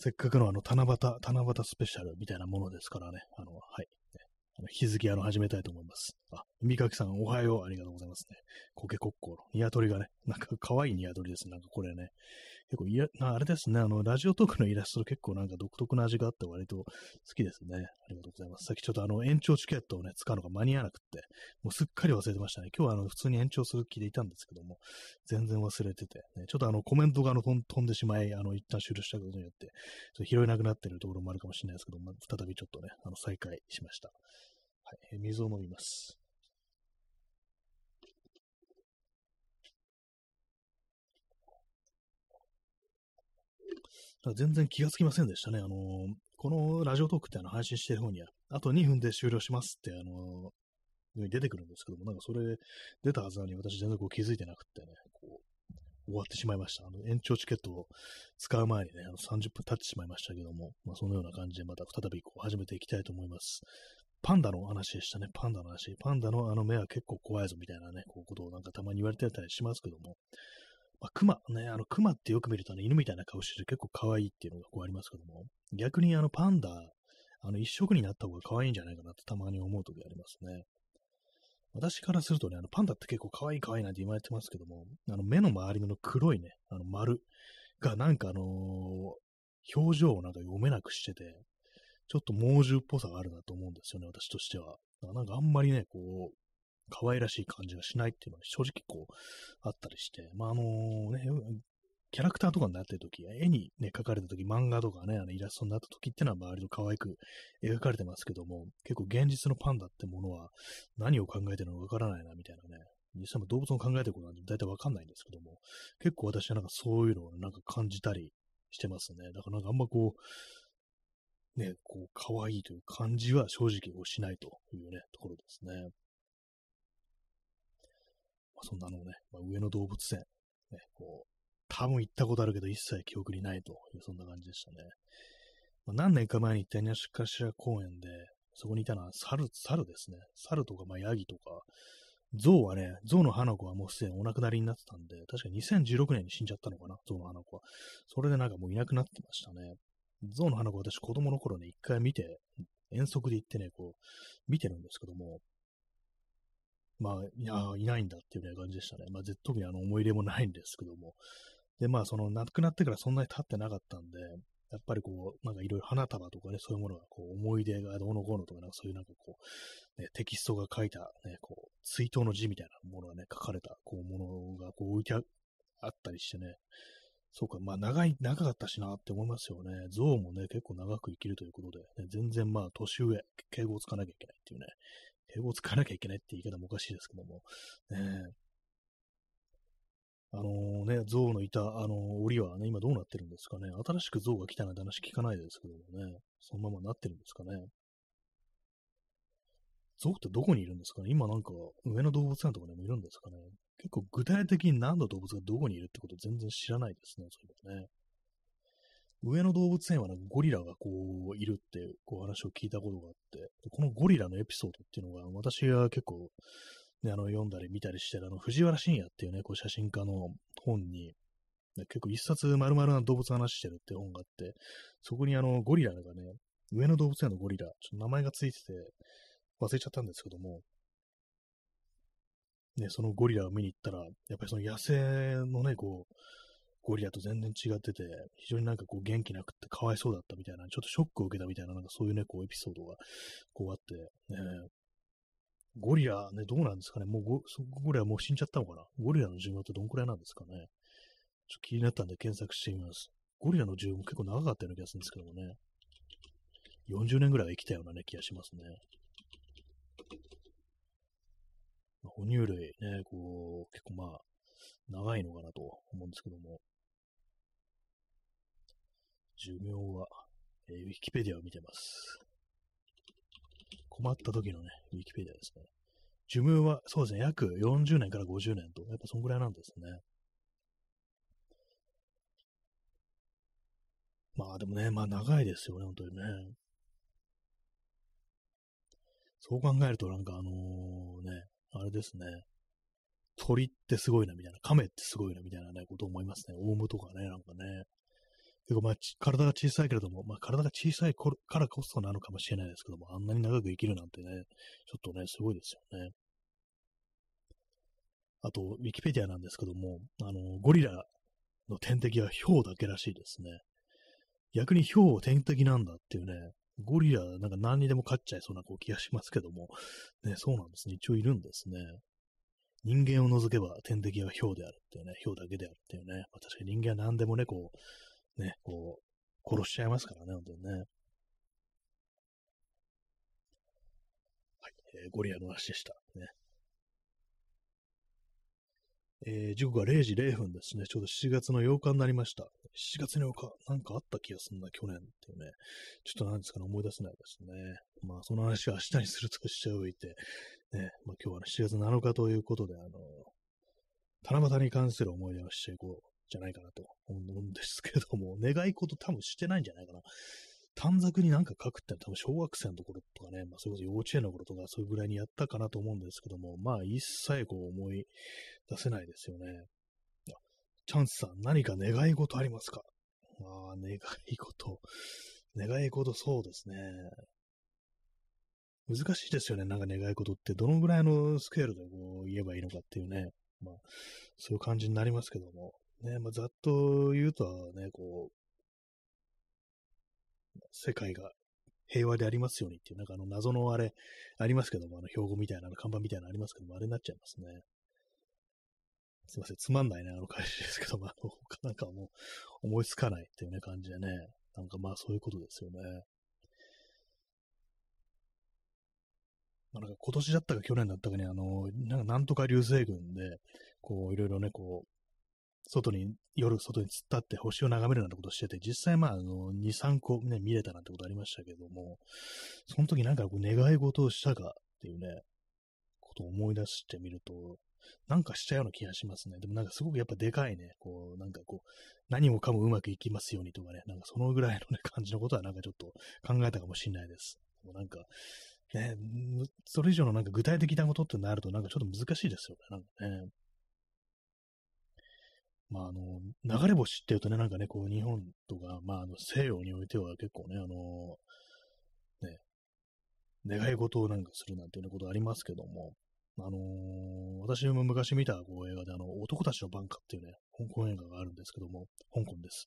せっかくのあの、七夕、七夕スペシャルみたいなものですからね。あの、はい。あの引き続きあの、始めたいと思います。あ、三垣さんおはよう。ありがとうございますね。コケコッコのニワトリがね、なんか可愛いニワトリです。なんかこれね。結構いや、あれですね、あの、ラジオトークのイラスト結構なんか独特な味があって割と好きですね。ありがとうございます。さっきちょっとあの、延長チケットをね、使うのが間に合わなくって、もうすっかり忘れてましたね。今日はあの、普通に延長する気でいたんですけども、全然忘れてて、ね、ちょっとあの、コメントがあの飛んでしまい、あの、一旦終了したことによって、ちょっと拾えなくなってるところもあるかもしれないですけども、再びちょっとね、あの、再開しました。はい、水を飲みます。全然気がつきませんでしたね。あのー、このラジオトークってあの配信してる方には、あと2分で終了しますって、あのー、出てくるんですけども、なんかそれ出たはずなのに私全然こう気づいてなくてね、こう、終わってしまいました。あの延長チケットを使う前にね、あの30分経ってしまいましたけども、まあそのような感じでまた再びこう始めていきたいと思います。パンダの話でしたね。パンダの話。パンダのあの目は結構怖いぞみたいなね、こうことをなんかたまに言われてたりしますけども、まあ、熊、ね、あの、熊ってよく見るとね、犬みたいな顔してて結構可愛いっていうのがこうありますけども、逆にあの、パンダ、あの、一色になった方が可愛いんじゃないかなってたまに思う時ありますね。私からするとね、あの、パンダって結構可愛い可愛いなんて言われてますけども、あの、目の周りの黒いね、あの、丸がなんかあのー、表情をなんか読めなくしてて、ちょっと猛獣っぽさがあるなと思うんですよね、私としては。なんかあんまりね、こう、可愛らしい感じがしないっていうのは正直こう、あったりして、まあ、あのね、キャラクターとかになってるとき、絵にね、描かれたとき、漫画とかね、あのイラストになったときってのは周りと可愛く描かれてますけども、結構現実のパンダってものは何を考えてるのかわからないな、みたいなね。実際も動物の考えてることなんて大体わかんないんですけども、結構私はなんかそういうのをなんか感じたりしてますね。だからなんかあんまこう、ね、こう、可愛いという感じは正直をしないというね、ところですね。そんなのね、まあ、上野動物園、ね、こう、多分行ったことあるけど一切記憶にないという、そんな感じでしたね。まあ、何年か前に行ったニャシカシラ公園で、そこにいたのは猿、猿ですね。猿とか、まあ、ヤギとか、象はね、象の花子はもうすでにお亡くなりになってたんで、確か2016年に死んじゃったのかな、象の花子は。それでなんかもういなくなってましたね。象の花子私子供の頃ね、一回見て、遠足で行ってね、こう、見てるんですけども、まあ、いや、いないんだっていうような感じでしたね。まあ、特にあの思い入れもないんですけども。で、まあ、その亡くなってからそんなに経ってなかったんで、やっぱりこう、なんかいろいろ花束とかね、そういうものが、こう、思い出がどうのこうのとか、なんかそういうなんかこう、ね、テキストが書いた、ね、こう、追悼の字みたいなものがね、書かれた、こう、ものがこう置いてあったりしてね、そうか、まあ長い、長かったしなって思いますよね。象もね、結構長く生きるということで、ね、全然まあ年上、敬語をつかなきゃいけないっていうね、敬語を使わなきゃいけないって言い方もおかしいですけども、ねあのね、象のいた、あの、檻はね、今どうなってるんですかね。新しく象が来たなんて話聞かないですけどもね、そのままなってるんですかね。象ってどこにいるんですかね今なんか、上野動物園とかでもいるんですかね結構具体的に何の動物がどこにいるってこと全然知らないですね、そういうのね。上野動物園はなんかゴリラがこう、いるって、こう話を聞いたことがあって、このゴリラのエピソードっていうのが、私が結構、ね、あの、読んだり見たりしてる、あの、藤原信也っていうね、こう写真家の本に、ね、結構一冊丸々な動物話してるって本があって、そこにあの、ゴリラがね、上野動物園のゴリラ、ちょっと名前がついてて、忘れちゃったんですけども、ね、そのゴリラを見に行ったら、やっぱりその野生のね、こう、ゴリラと全然違ってて、非常になんかこう元気なくってかわいそうだったみたいな、ちょっとショックを受けたみたいな、なんかそういうね、こうエピソードがこうあって、ね、ゴリラね、どうなんですかねもうゴゴリラもう死んじゃったのかな？ゴリラの寿命ってどんくらいなんですかね？ちょっと気になったんで検索してみます。ゴリラの寿命も結構長かったような気がするんですけどもね。40年ぐらいは生きたようなね、気がしますね。哺乳類ね、こう、結構まあ、長いのかなと思うんですけども。寿命は、えウィキペディアを見てます。困った時のね、ウィキペディアですね。寿命は、そうですね、約40年から50年と、やっぱそんぐらいなんですね。まあでもね、まあ長いですよね、本当にね。そう考えるとなんかあのね、あれですね、鳥ってすごいなみたいな、亀ってすごいなみたいなね、こと思いますね。オウムとかね、なんかね。結構まあ、体が小さいけれども、まあ体が小さいからこそなのかもしれないですけども、あんなに長く生きるなんてね、ちょっとね、すごいですよね。あと、ウィキペディアなんですけども、あの、ゴリラの天敵はヒョウだけらしいですね。逆にヒョウ天敵なんだっていうね、ゴリラなんか何にでも勝っちゃいそうなこう気がしますけども、ね、そうなんですね。一応いるんですね。人間を除けば天敵はヒョウであるっていうね、ヒョウだけであるっていうね、まあ、確かに人間は何でもね、こう、ね、こう、殺しちゃいますからね、本当にね。はい、えー、ゴリラの話でした。ね。えー、時刻は0時0分ですね。ちょうど7月の8日になりました。7月の8日、なんかあった気がするな、去年っていうね。ちょっと何ですかね、思い出せないですね。まあ、その話は明日にするとしておいて、ね、まあ、今日は、ね、7月7日ということで、あの、七夕に関する思い出をしていこじゃないかなと思うんですけども、願い事多分してないんじゃないかな。短冊になんか書くって多分小学生のところとかね、まあ、それこそ幼稚園の頃とかそういうぐらいにやったかなと思うんですけども、まあ一切こう思い出せないですよね。チャンスさん、何か願い事ありますか？ああ、願い事。願い事そうですね。難しいですよね、なんか願い事って。どのぐらいのスケールでこう言えばいいのかっていうね。まあ、そういう感じになりますけども。ね、まあ、ざっと言うとはね、こう、世界が平和でありますようにっていう、なんかあの謎のあれありますけども、あの標語みたいな、看板みたいなのありますけども、あれになっちゃいますね。すいません、つまんないね、あの会社ですけども、あの、他なんかもう思いつかないっていうね、感じでね、なんかまあそういうことですよね。まあ、なんか今年だったか去年だったかに、あの、なんかなんとか流星群で、こう、いろいろね、こう、外に、夜外に突っ立って星を眺めるなんてことしてて、実際まあ、あの、2、3個ね、見れたなんてことありましたけども、その時なんかこう願い事をしたかっていうね、ことを思い出してみると、なんかしちゃうような気がしますね。でもなんかすごくやっぱでかいね、こう、なんかこう、何もかもうまくいきますようにとかね、なんかそのぐらいのね、感じのことはなんかちょっと考えたかもしれないです。もうなんか、ね、それ以上のなんか具体的なことってなるとなんかちょっと難しいですよね、なんかね。まあ、あの、流れ星っていうとね、なんかね、こう、日本とか、まあ、あの、西洋においては結構ね、あの、ね、願い事をなんかするなんていうようなことありますけども、あのー、私も昔見たこう映画で、あの、男たちのバンカっていうね、香港映画があるんですけども、香港です。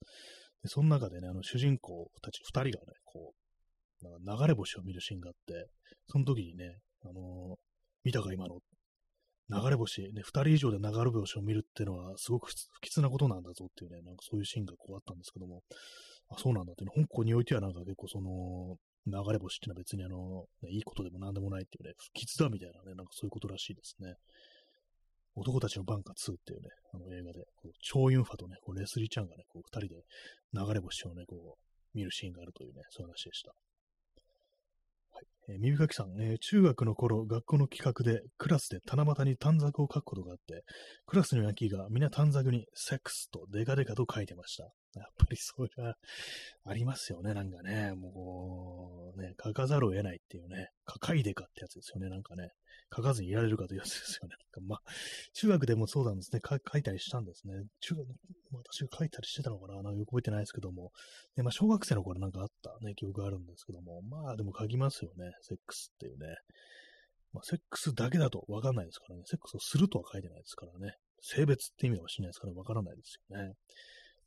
で、その中でね、あの、主人公たち二人がね、こう、流れ星を見るシーンがあって、その時にね、あのー、見たか今の流れ星、ね、二人以上で流れ星を見るっていうのはすごく不吉なことなんだぞっていうね、なんかそういうシーンがこうあったんですけども、あ、そうなんだっていう、香港においてはなんか結構その、流れ星っていうのは別にあの、ね、いいことでも何でもないっていうね、不吉だみたいなね、なんかそういうことらしいですね。男たちのバンカー2っていうね、あの映画で、こうチョウユンファとね、こうレスリーちゃんがね、こう二人で流れ星をね、こう見るシーンがあるというね、そういう話でした。え、耳かきさん、えー、中学の頃、学校の企画で、クラスで七夕に短冊を書くことがあって、クラスのヤンキーが皆短冊にセックスとデカデカと書いてました。やっぱりそれはありますよね、なんかね。もう、ね、書かざるを得ないっていうね。書かいでかってやつですよね、なんかね。書かずにいられるかというやつですよね。なんかまあ、中学でもそうなんですね。書いたりしたんですね。中学、私が書いたりしてたのかななんかよく覚えてないですけども。で、まあ、小学生の頃なんかあったね、記憶があるんですけども。まあ、でも書きますよね。セックスっていうね。まあ、セックスだけだとわかんないですからね。セックスをするとは書いてないですからね。性別って意味かもしないですからわからないですよね。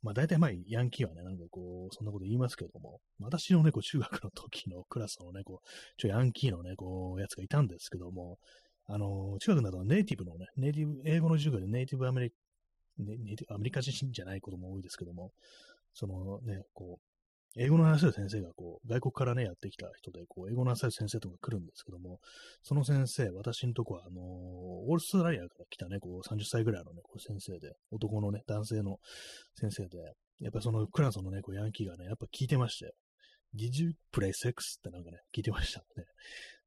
まあ大体まあヤンキーはね、なんかこう、そんなこと言いますけども、私のね、こう中学の時のクラスのね、こう、ちょヤンキーのね、こう、やつがいたんですけども、あの、中学などネイティブのね、ネイティブ、英語の授業でネイティブアメリカ、ネイティブアメリカ人じゃないことも多いですけども、そのね、こう、英語の話せる先生がこう、外国からね、やってきた人で、こう、英語の話せる先生とか来るんですけども、その先生、私のとこは、あのー、オーストラリアから来たね、こう、30歳ぐらいのね、こう先生で、男のね、男性の先生で、やっぱそのクラスのね、こうヤンキーがね、やっぱ聞いてまして、Did you play sex? ってなんかね、聞いてましたね。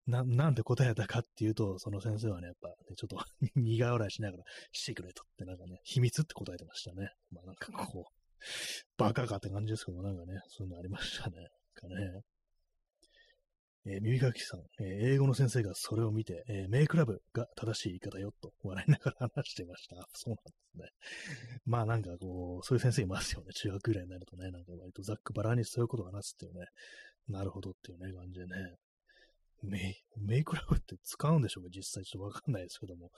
な、なんで答えたかっていうと、その先生はね、やっぱ、ね、ちょっと 苦笑いしながら、シークレットってなんかね、秘密って答えてましたね。まあなんかこう、バカかって感じですけども、なんかね、そういうのありましたね。かね。えー、耳かきさん、えー、英語の先生がそれを見て、えー、メイクラブが正しい言い方よと笑いながら話してました。そうなんですね。まあなんかこう、そういう先生いますよね。中学ぐらいになるとね、なんか割とざっくばらにそういうことを話すっていうね、なるほどっていうね、感じでね。メイメイクラブって使うんでしょうか？実際ちょっとわかんないですけども。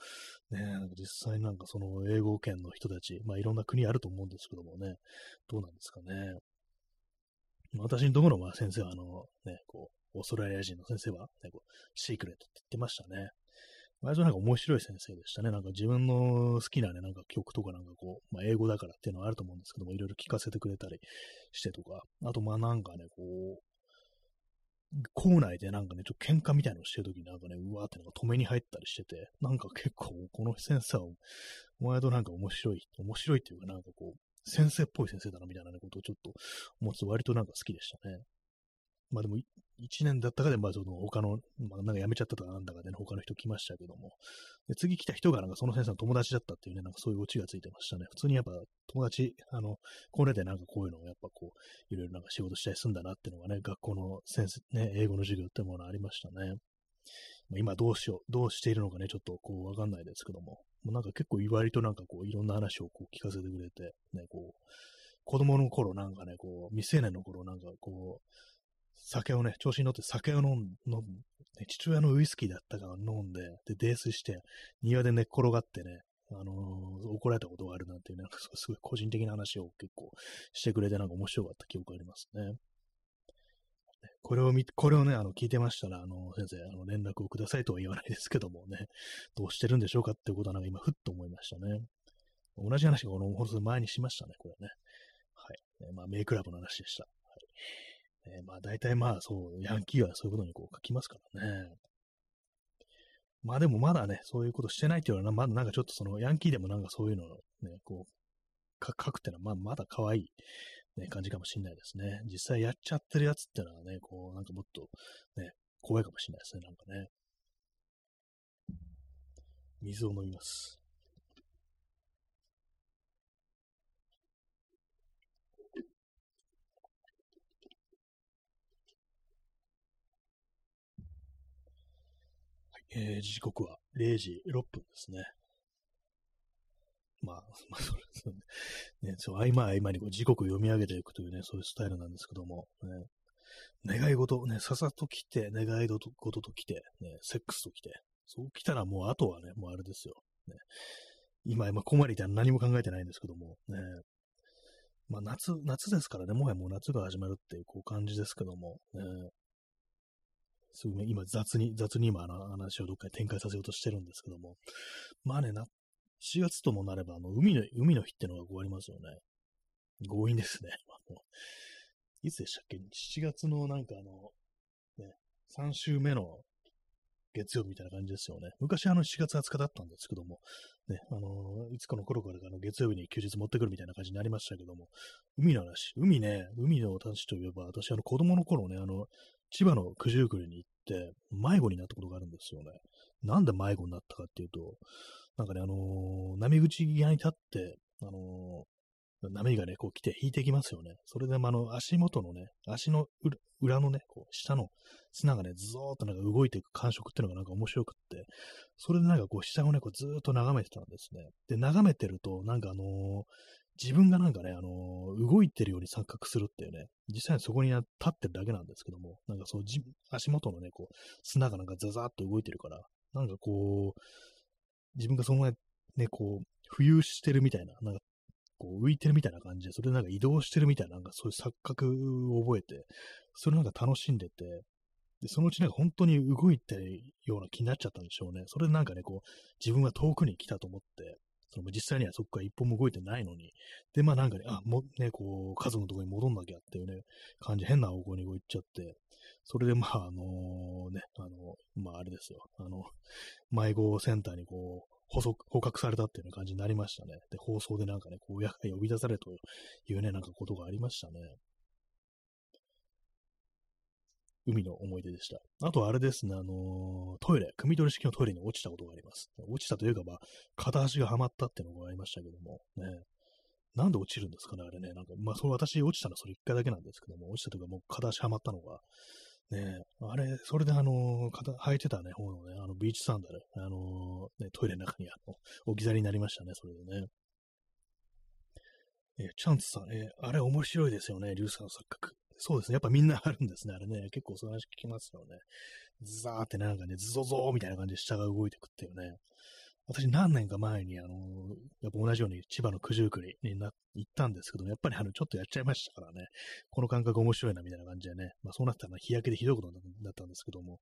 ね実際なんかその英語圏の人たち、まあいろんな国あると思うんですけどもね、どうなんですかね。私のところは先生はあの、ね、こう、オーストラリア人の先生は、ね、こうシークレットって言ってましたね。割となんか面白い先生でしたね。なんか自分の好きなね、なんか曲とかなんかこう、まあ英語だからっていうのはあると思うんですけども、いろいろ聞かせてくれたりしてとか、あとまあなんかね、こう、校内でなんかね、ちょっと喧嘩みたいなのしてるときになんかね、うわーってなんか止めに入ったりしてて、なんか結構この先生は、お前となんか面白い、面白いっていうかなんかこう、先生っぽい先生だなみたいな、ことをちょっと思って割となんか好きでしたね。まあでも、1年だったかで、まあその他の、まあなんか辞めちゃったとかなんだかで、ね、他の人来ましたけども、で次来た人がなんかその先生の友達だったっていうね、なんかそういうオチがついてましたね。普通にやっぱ友達、あの、これでなんかこういうのをやっぱこう、いろいろなんか仕事したりすんだなっていうのがね、学校の先生、ね、英語の授業ってものありましたね。今どうしよう、どうしているのかね、ちょっとこうわかんないですけども、もうなんか結構割となんかこういろんな話をこう聞かせてくれて、ね、こう、子供の頃なんかね、こう、未成年の頃なんかこう、酒をね、調子に乗って酒を飲ん、飲ね、父親のウイスキーだったから飲んで、で、泥酔して、庭で寝っ転がってね、あのー、怒られたことがあるなんていう、なんかすごい個人的な話を結構してくれて、なんか面白かった記憶がありますね。これを見、これをね、あの、聞いてましたら、あの、先生、あの、連絡をくださいとは言わないですけどもね、どうしてるんでしょうかっていうことは、なんか今、ふっと思いましたね。同じ話がこの放送前にしましたね、これね。はい。まあ、メイクラブの話でした。はい。えー、まあ大体まあそう、ヤンキーはそういうことにこう書きますからね。まあでもまだね、そういうことしてないっていうのは、まだなんかちょっとそのヤンキーでもなんかそういうのをね、こう、書くっていうのはまあまだ可愛い、ね、感じかもしれないですね。実際やっちゃってるやつっていうのはね、こう、なんかもっとね、怖いかもしれないですね、なんかね。水を飲みます。えー、時刻は0時6分ですね。まあ、まあ、それ、ね、ねそう、合間合間にこう時刻を読み上げていくというね、そういうスタイルなんですけども、ね、願い事、ね、ささと来て、願い事と来て、ね、セックスと来て、そう来たらもうあとはね、もうあれですよ。ね、今、今、困りたい何も考えてないんですけども、ね、まあ夏、夏ですからね、もはやもう夏が始まるっていうこう感じですけども、ね、すごい今雑に、雑に今あの話をどっかに展開させようとしてるんですけども、まあね、な、4月ともなれば、あの、海の、海の日ってのがこうありますよね。強引ですね。あの、いつでしたっけ ?7 月のなんかあの、ね、3週目の月曜日みたいな感じですよね。昔あの4月20日だったんですけども、ね、あのいつかの頃からあの月曜日に休日持ってくるみたいな感じになりましたけども、海の話、海ね、海の話といえば、私あの子供の頃ね、あの、千葉の九十九里に行って迷子になったことがあるんですよね。なんで迷子になったかっていうと、なんかね、あのー、波口際に立って、あの、波がね、こう来て引いてきますよね。それで、まあ、の、足元のね、足の裏のね、こう、下の砂がね、ずーっとなんか動いていく感触っていうのがなんか面白くって、それでなんかこう、下をね、こう、ずーっと眺めてたんですね。で、眺めてると、なんかあのー、自分がなんかね、あのー、動いてるように錯覚するっていうね、実際にそこに立ってるだけなんですけども、なんかそう、足元のね、こう、砂がなんかザザーっと動いてるから、なんかこう、自分がその前、ね、こう、浮遊してるみたいな、なんか、こう浮いてるみたいな感じで、それでなんか移動してるみたいな、なんかそういう錯覚を覚えて、それなんか楽しんでて、で、そのうちなんか本当に動いてるような気になっちゃったんでしょうね。それでなんかね、こう、自分は遠くに来たと思って、その実際にはそこから一歩も動いてないのに、で、まあなんかね、あ、もうね、こう、家族のところに戻んなきゃっていうね、感じ、変な方向にこう行っちゃって、それでまあ、あのね、あの、まああれですよ、あの、迷子センターにこう、捕捉、捕獲されたっていう感じになりましたね。で、放送でなんかね、こう、親が呼び出されるというね、なんかことがありましたね。海の思い出でした。あとあれですね、あのー、トイレ、組取り式のトイレに落ちたことがあります。落ちたというか、まあ、片足がはまったっていうのがありましたけども、ね。なんで落ちるんですかね、あれね。なんか、まあ、それ私落ちたのはそれ一回だけなんですけども、落ちたというかもう片足はまったのが、ねあれ、それであの、履いてたね、方のね、あの、ビーチサンダル、あの、ね、トイレの中にあの、置き去りになりましたね、それでね。え、チャンツさん、え、あれ面白いですよね、リュウさんの錯覚。そうですね。やっぱみんなあるんですね。あれね。結構そういう話聞きますよね。ザーってなんかね、ズゾゾーみたいな感じで下が動いてくっていうね。私何年か前に、あの、やっぱ同じように千葉の九十九里にな行ったんですけども、やっぱりあの、ちょっとやっちゃいましたからね。この感覚面白いなみたいな感じでね。まあそうなったら日焼けでひどいことになったんですけども、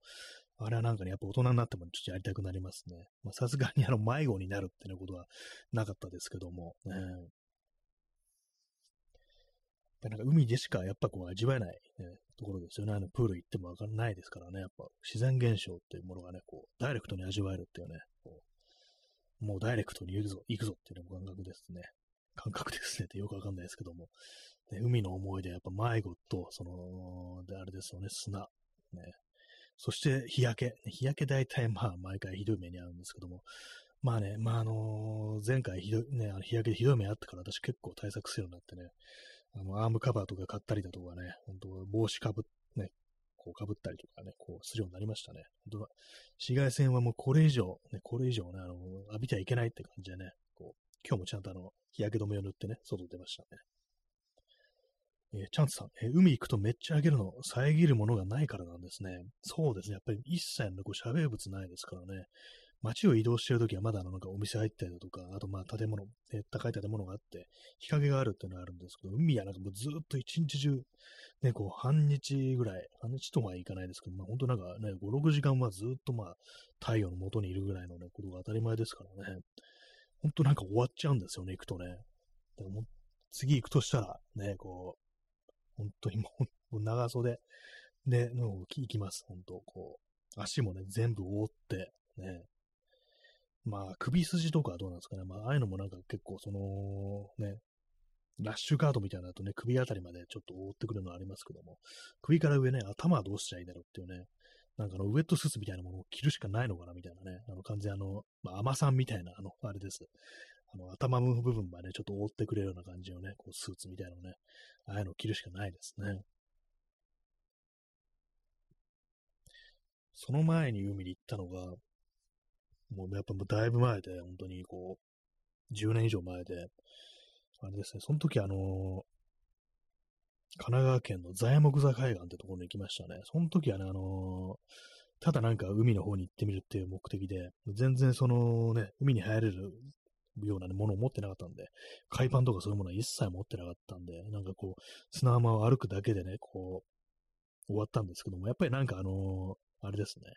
あれはなんかね、やっぱ大人になってもちょっとやりたくなりますね。まあさすがにあの、迷子になるっていうことはなかったですけども、ね、ぱなんか海でしかやっぱこう味わえない、ね、ところですよね。あのプール行ってもわかんないですからね。やっぱ自然現象っていうものがね、こう、ダイレクトに味わえるっていうね、もうダイレクトに行くぞ、行くぞっていう感覚ですね。感覚ですねってよくわかんないですけども。ね、海の思い出、やっぱ迷子と、その、で、あれですよね、砂。ね。そして日焼け。日焼け大体まあ毎回ひどい目に遭うんですけども、まあね、まああの、前回ひどい、ね、あの日焼けでひどい目あったから私結構対策するようになってね、あの、アームカバーとか買ったりだとかね、本当帽子かぶね、こうかぶったりとかね、こうするようになりましたね。本当紫外線はもうこれ以上、ね、これ以上ね、あの、浴びちゃいけないって感じでね、こう、今日もちゃんとあの、日焼け止めを塗ってね、外出ましたね。えー、チャンツさん、えー、海行くとめっちゃあげるの、遮るものがないからなんですね。そうですね。やっぱり一切のこう遮蔽物ないですからね。街を移動してるときはまだあのなんかお店入ったりだとか、あとまあ建物、え高い建物があって、日陰があるっていうのがあるんですけど、海はなんかもうずっと一日中、ね、こう半日ぐらい、半日とはいかないですけど、まあ本当なんかね、5、6時間はずっとまあ太陽の元にいるぐらいのね、ことが当たり前ですからね。本当なんか終わっちゃうんですよね、行くとね。でもう次行くとしたら、ね、こう、本当にもう長袖で、の行きます、本当こう。足もね、全部覆って、ね、まあ、首筋とかはどうなんですかね。まあ、ああいうのもなんか結構その、ね、ラッシュガードみたいなのとね、首あたりまでちょっと覆ってくるのはありますけども、首から上ね、頭はどうしちゃいいんだろうっていうね、なんかあの、ウェットスーツみたいなものを着るしかないのかなみたいなね、あの、完全あの、まあ、甘さんみたいな、あの、あれです。あの、頭の部分までちょっと覆ってくれるような感じのね、こう、スーツみたいなのね、ああいうのを着るしかないですね。その前に海に行ったのが、もうやっぱもうだいぶ前で、本当にこう、10年以上前で、あれですね、その時あの、神奈川県の材木座海岸ってところに行きましたね。その時はね、あの、ただなんか海の方に行ってみるっていう目的で、全然そのね、海に入れるような、ね、ものを持ってなかったんで、海パンとかそういうものは一切持ってなかったんで、なんかこう、砂浜を歩くだけでね、こう、終わったんですけども、やっぱりなんかあのー、あれですね、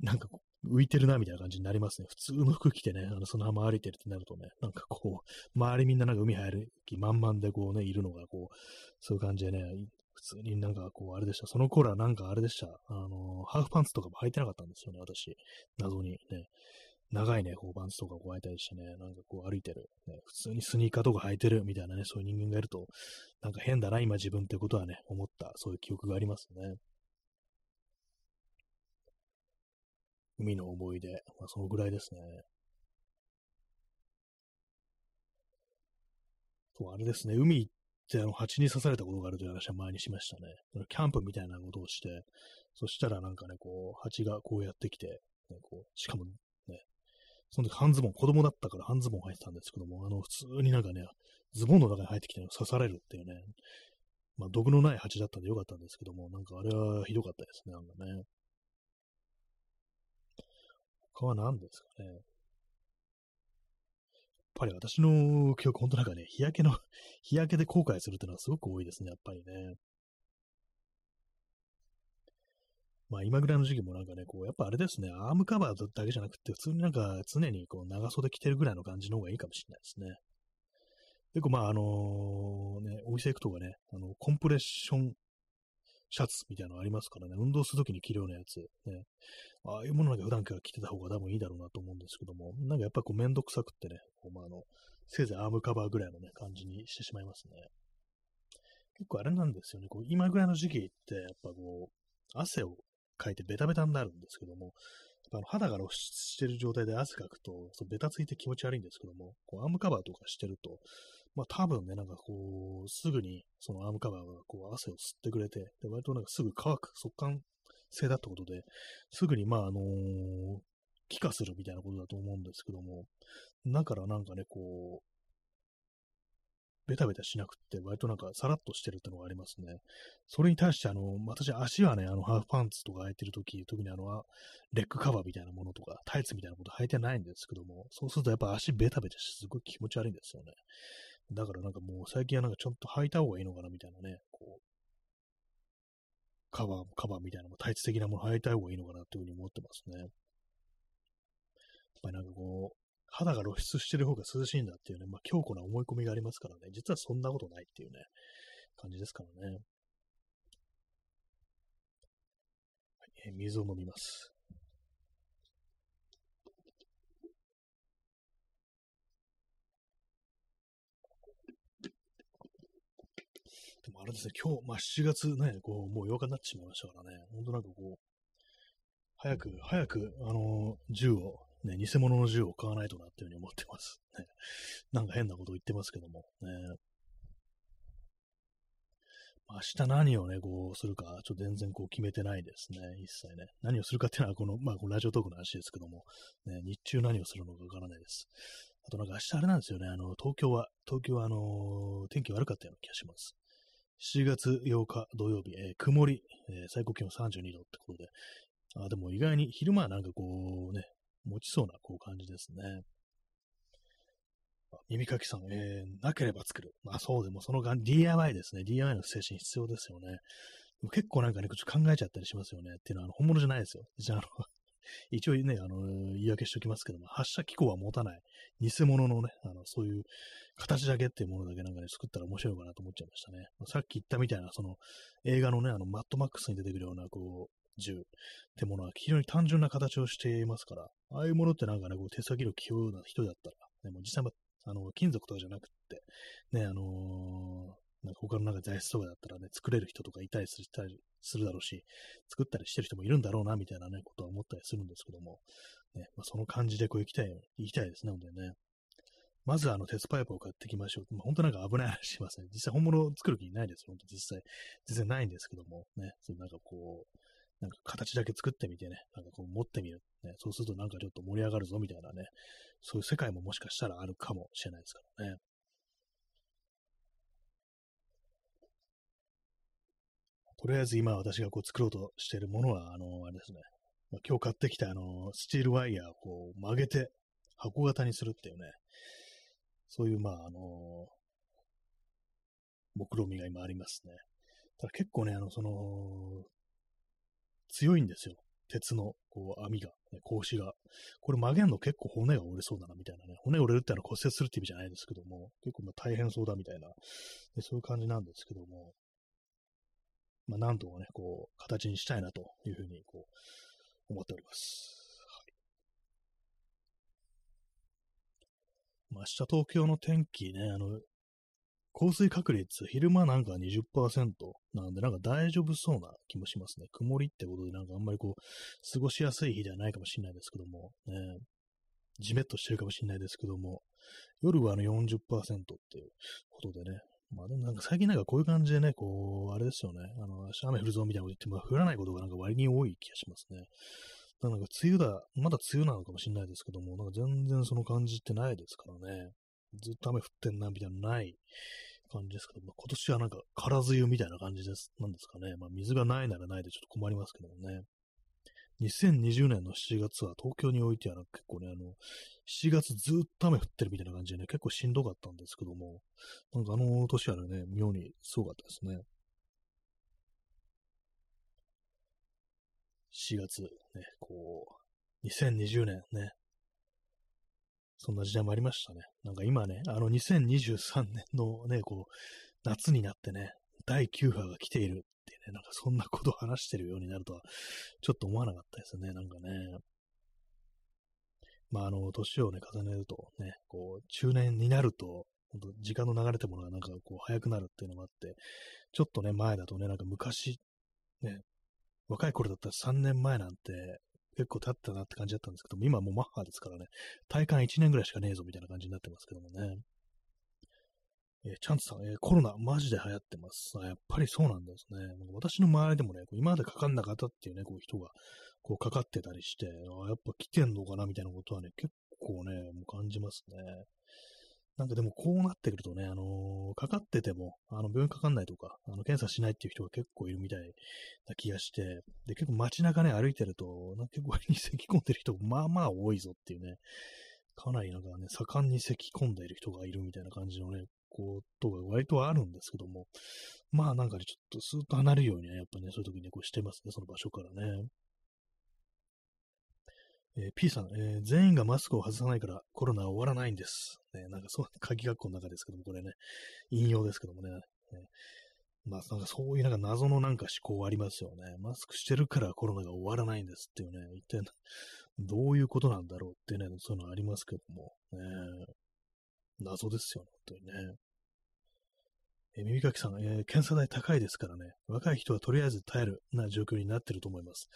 なんか浮いてるなみたいな感じになりますね。普通の服着てね、あのその浜歩いてるってなるとね、なんかこう、周りみんななんか海入る気満々でこうね、いるのがこう、そういう感じでね、普通になんかこう、あれでした。その頃はなんかあれでした。あの、ハーフパンツとかも履いてなかったんですよね、私。謎にね。長いね、こうパンツとかこう履いたりしてね、なんかこう歩いてる、ね。普通にスニーカーとか履いてるみたいなね、そういう人間がいると、なんか変だな、今自分ってことはね、思った、そういう記憶がありますね。海の思い出。まあ、そのぐらいですね。そう、あれですね。海行ってあの蜂に刺されたことがあるという話は前にしましたね。キャンプみたいなことをして、そしたらなんかね、こう、蜂がこうやってきて、ね、こうしかもね、その時半ズボン、子供だったから半ズボン履いてたんですけども、あの、普通になんかね、ズボンの中に入ってきて刺されるっていうね、まあ、毒のない蜂だったんでよかったんですけども、なんかあれはひどかったですね、なんかね。他は何ですかね。やっぱり私の記憶、本当なんかね、日焼けの 日焼けで後悔するっていうのはすごく多いですね、やっぱりね。まあ今ぐらいの時期もなんかね、こう、やっぱあれですね、アームカバーだけじゃなくて、普通になんか常にこう長袖着てるぐらいの感じの方がいいかもしれないですね。結構まああのね、お店行くとかね、あの、コンプレッションシャツみたいなのありますからね、運動するときに着るようなやつ、ね、ああいうものなんか普段から着てた方が多分いいだろうなと思うんですけども、なんかやっぱこうめんどくさくってね、こうまあ、あの、せいぜいアームカバーぐらいのね、感じにしてしまいますね。結構あれなんですよね。こう今ぐらいの時期って、やっぱこう、汗をかいてベタベタになるんですけども、あの肌が露出してる状態で汗かくと、そベタついて気持ち悪いんですけども、こうアームカバーとかしてると、まあ多分ね、なんかこう、すぐにそのアームカバーがこう汗を吸ってくれて、で割となんかすぐ乾く、速乾性だってことで、すぐにまああのー、気化するみたいなことだと思うんですけども、だからなんかね、こう、ベタベタしなくって、割となんかさらっとしてるってのがありますね。それに対して、あの、私、足はね、あの、ハーフパンツとか履いてるとき、特にあの、レッグカバーみたいなものとか、タイツみたいなこと履いてないんですけども、そうするとやっぱ足ベタベタしてすごい気持ち悪いんですよね。だからなんかもう最近はなんかちょっと履いた方がいいのかなみたいなね、こう、カバー、カバーみたいなもタイツ的なもの履いた方がいいのかなっていうふうに思ってますね。やっぱりなんかこう、肌が露出してる方が涼しいんだっていうね、まあ、強固な思い込みがありますからね、実はそんなことないっていうね、感じですからね。はい、え、水を飲みます。でもあれですね、今日、まあ7月ね、こう、もう8日になってしまいましたからね、ほんとなんかこう、早く、早く、あのー、銃をね、偽物の銃を買わないとなっていうふうに思ってます。ね、なんか変なこと言ってますけども、ね。明日何をね、こうするか、ちょっと全然こう決めてないですね、一切ね。何をするかっていうのは、この、まあ、このラジオトークの話ですけども、ね、日中何をするのかわからないです。あとなんか明日あれなんですよね、あの、東京は、東京はあのー、天気悪かったような気がします。7月8日土曜日、えー、曇り、えー、最高気温32度ってことで、あでも意外に昼間はなんかこうね、持ちそうなこう感じですね。耳かきさん、えー、なければ作る。まあそうでも、そのが DIY ですね。DIY の精神必要ですよね。結構なんかね、ちょっと考えちゃったりしますよね。っていうのは、あの本物じゃないですよ。じゃあ、あの 一応ね、あの、言い訳しておきますけども、発射機構は持たない、偽物のね、あの、そういう形だけっていうものだけなんかね、作ったら面白いかなと思っちゃいましたね。さっき言ったみたいな、その、映画のね、あの、マットマックスに出てくるような、こう、銃ってものは非常に単純な形をしていますから、ああいうものってなんかね、こう手先の器用な人だったら、ね、もう実際、あの、金属とかじゃなくって、ね、あのー、なんか他のなんか材質とかだったらね、作れる人とかいたりしたりするだろうし、作ったりしてる人もいるんだろうな、みたいなね、ことは思ったりするんですけども、ね、まあ、その感じでこう行きたい、行きたいですね、本当にね。まずあの鉄パイプを買ってきましょう。まあ、本当なんか危ない話しますね。実際本物を作る気ないです。本当実際。実際ないんですけども、ね。そうなんかこう、なんか形だけ作ってみてね、なんかこう持ってみる。ね、そうするとなんかちょっと盛り上がるぞみたいなね、そういう世界ももしかしたらあるかもしれないですからね。とりあえず今私がこう作ろうとしているものは、あの、あれですね。ま、今日買ってきたあの、スチールワイヤーをこう曲げて箱型にするっていうね、そういうまあ、あの、目論みが今ありますね。ただ結構ね、あの、その、強いんですよ。鉄のこう網が、ね、格子が。これ曲げんの結構骨が折れそうだなみたいなね。骨折れるってのは骨折するって意味じゃないですけども、結構ま大変そうだみたいな、でそういう感じなんですけども、まあ、なんとかね、こう、形にしたいなというふうに、こう、思っております。はい。まあ、明日東京の天気ね、あの、降水確率、昼間なんか20%なんで、なんか大丈夫そうな気もしますね。曇りってことで、なんかあんまりこう、過ごしやすい日ではないかもしれないですけども、ね、じめっとしてるかもしれないですけども、夜はあの40%っていうことでね、まあでもなんか最近なんかこういう感じでね、こう、あれですよね、あの、雨降るぞみたいなこと言っても降らないことがなんか割に多い気がしますね。なんか梅雨だ、まだ梅雨なのかもしれないですけども、なんか全然その感じってないですからね。ずっと雨降ってんな、みたいなない感じですけども、今年はなんか空梅雨みたいな感じです。なんですかね。まあ水がないならないでちょっと困りますけどもね。2020年の7月は東京においては結構ね、あの、7月ずっと雨降ってるみたいな感じでね、結構しんどかったんですけども、なんかあの年はね、妙にすごかったですね。4月、ね、こう、2020年ね、そんな時代もありましたね。なんか今ね、あの2023年のね、こう、夏になってね、第9波が来ているってね、なんかそんなことを話してるようになるとは、ちょっと思わなかったですね、なんかね。まあ、あの、年をね、重ねるとね、こう、中年になると、と時間の流れてものがなんかこう早くなるっていうのもあって、ちょっとね、前だとね、なんか昔、ね、若い頃だったら3年前なんて結構経ったなって感じだったんですけども、今もうマッハですからね、体感1年ぐらいしかねえぞみたいな感じになってますけどもね。えー、チャンツさん、えー、コロナマジで流行ってます。やっぱりそうなんですね。私の周りでもね、今までかかんなかったっていうね、こう人がこうかかってたりして、あやっぱ来てんのかなみたいなことはね、結構ね、もう感じますね。なんかでもこうなってくるとね、あのー、かかってても、あの、病院かかんないとか、あの、検査しないっていう人が結構いるみたいな気がして、で、結構街中ね、歩いてると、なんか結構に咳込んでる人、まあまあ多いぞっていうね、かなりなんかね、盛んに咳込んでいる人がいるみたいな感じのね、ことが割とあるんですけども、まあなんかね、ちょっとスーッと離れるようにね、やっぱね、そういう時にこうしてますね、その場所からね。えー、P さん、えー、全員がマスクを外さないからコロナは終わらないんです。ね、なんかそう、鍵学校の中ですけども、これね、引用ですけどもね。ねまあ、なんかそういうなんか謎のなんか思考ありますよね。マスクしてるからコロナが終わらないんですっていうね、一体どういうことなんだろうってね、そういうのありますけども、ね、謎ですよね、本当にね。え耳かきさん、えー、検査代高いですからね、若い人はとりあえず耐えるな状況になってると思います。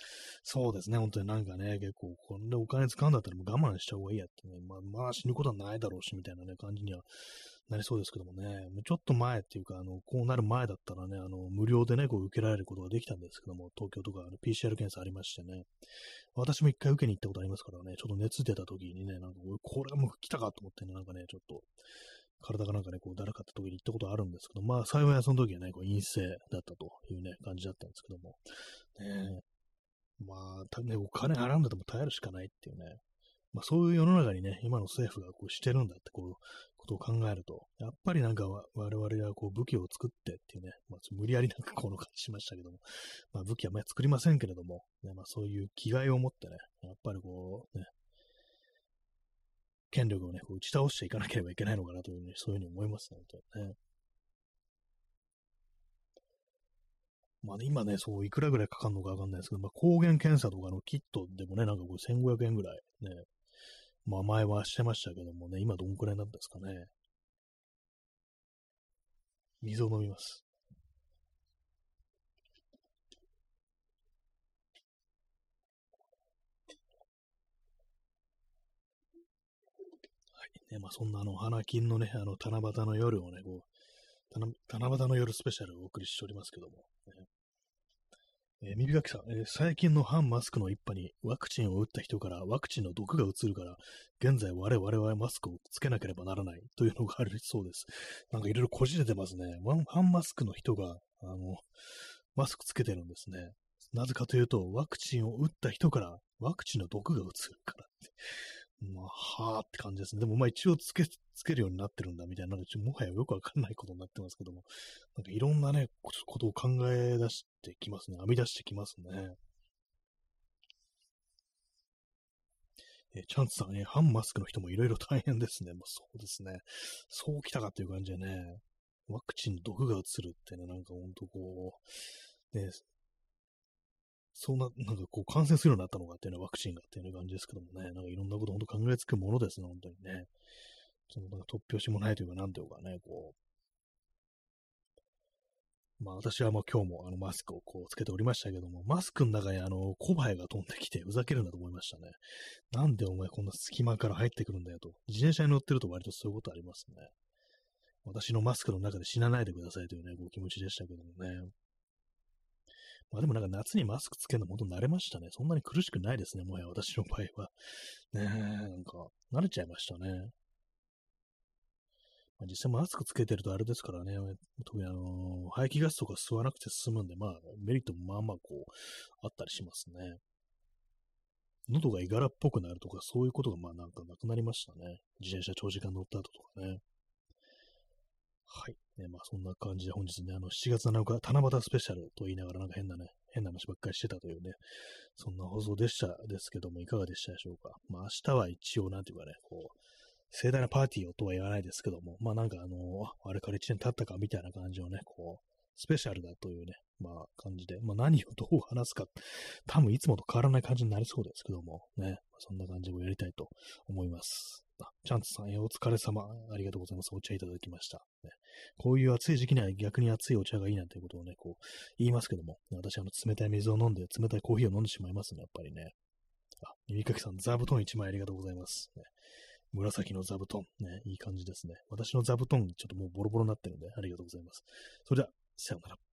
そうですね、本当になんかね、結構、こんでお金使うんだったらもう我慢した方がいいやってね、まあ、まあ死ぬことはないだろうし、みたいなね、感じにはなりそうですけどもね、ちょっと前っていうか、あの、こうなる前だったらね、あの、無料でね、こう受けられることができたんですけども、東京とかあの PCR 検査ありましてね、私も一回受けに行ったことありますからね、ちょっと熱出た時にね、なんかこれがもう来たかと思ってね、なんかね、ちょっと、体がなんかね、こう、だらかった時に行ったことあるんですけど、まあ、幸いその時はね、こう陰性だったというね、感じだったんですけども、ね、まあ、ね、お金払うんだとも耐えるしかないっていうね、まあ、そういう世の中にね、今の政府がこうしてるんだってこう、ことを考えると、やっぱりなんか我々はこう武器を作ってっていうね、まあ、無理やりなんか この感じしましたけども、まあ、武器はま作りませんけれども、ね、まあ、そういう気概を持ってね、やっぱりこう、ね、権力をね、打ち倒していかなければいけないのかなというふうに、そういうふうに思いますね、本当にね。まあ、ね、今ね、そう、いくらぐらいかかるのかわかんないですけど、まあ、抗原検査とかのキットでもね、なんかこう1500円ぐらいね、まあ前はしてましたけどもね、今どんくらいなんですかね。水を飲みます。ね、まあ、そんなあの、花金のね、あの、七夕の夜をね、こう、七夕の夜スペシャルをお送りしておりますけども、えー、耳かきさん、えー、最近の反マスクの一派にワクチンを打った人からワクチンの毒が移るから、現在我々はマスクをつけなければならないというのがあるそうです。なんかいろいろこじれてますね。反マスクの人が、あの、マスクつけてるんですね。なぜかというと、ワクチンを打った人からワクチンの毒が移るから。まあ、はあって感じですね。でも、まあ一応つけ、つけるようになってるんだみたいな、なんかもはやよくわかんないことになってますけども、なんかいろんなね、ことを考え出してきますね。編み出してきますね。えチャンツさん、ね、反マスクの人もいろいろ大変ですね。もうそうですね。そうきたかっていう感じでね、ワクチンの毒が移るってね、なんかほんとこう、ね、そんな、なんかこう感染するようになったのかっていうのはワクチンがっていう感じですけどもね、なんかいろんなこと本当考えつくものですね、本当にね。そのなんか突拍子もないというか、なんていうかね、こう。まあ私はもう今日もあのマスクをこうつけておりましたけども、マスクの中にあの小バエが飛んできてふざけるんだと思いましたね。なんでお前こんな隙間から入ってくるんだよと。自転車に乗ってると割とそういうことありますね。私のマスクの中で死なないでくださいというね、ご気持ちでしたけどもね。まあでもなんか夏にマスクつけるの本当慣れましたね。そんなに苦しくないですね、もはや私の場合は。ねえ、なんか慣れちゃいましたね。まあ、実際マスクつけてるとあれですからね、特にあのー、排気ガスとか吸わなくて済むんで、まあメリットもまあまあこう、あったりしますね。喉がいがらっぽくなるとか、そういうことがまあなんかなくなりましたね。自転車長時間乗った後とかね。はい。ね、まあそんな感じで本日ね、あの7月7日、七夕スペシャルと言いながらなんか変なね、変な話ばっかりしてたというね、そんな放送でしたですけども、いかがでしたでしょうか？まあ明日は一応なんていうかね、こう、盛大なパーティーをとは言わないですけども、まあなんかあの、あれから1年経ったかみたいな感じのね、こう、スペシャルだというね、まあ、感じで、まあ、何をどう話すか、多分いつもと変わらない感じになりそうですけども、ね、そんな感じをやりたいと思います。あ、チャンツさん、えお疲れ様。ありがとうございます。お茶いただきました。ね、こういう暑い時期には逆に熱いお茶がいいなんていうことをね、こう、言いますけども、私、あの、冷たい水を飲んで、冷たいコーヒーを飲んでしまいますね、やっぱりね。あ、耳かきさん、座布団1枚ありがとうございます。ね、紫の座布団、ね、いい感じですね。私の座布団、ちょっともうボロボロになってるんで、ありがとうございます。それでは、さようなら。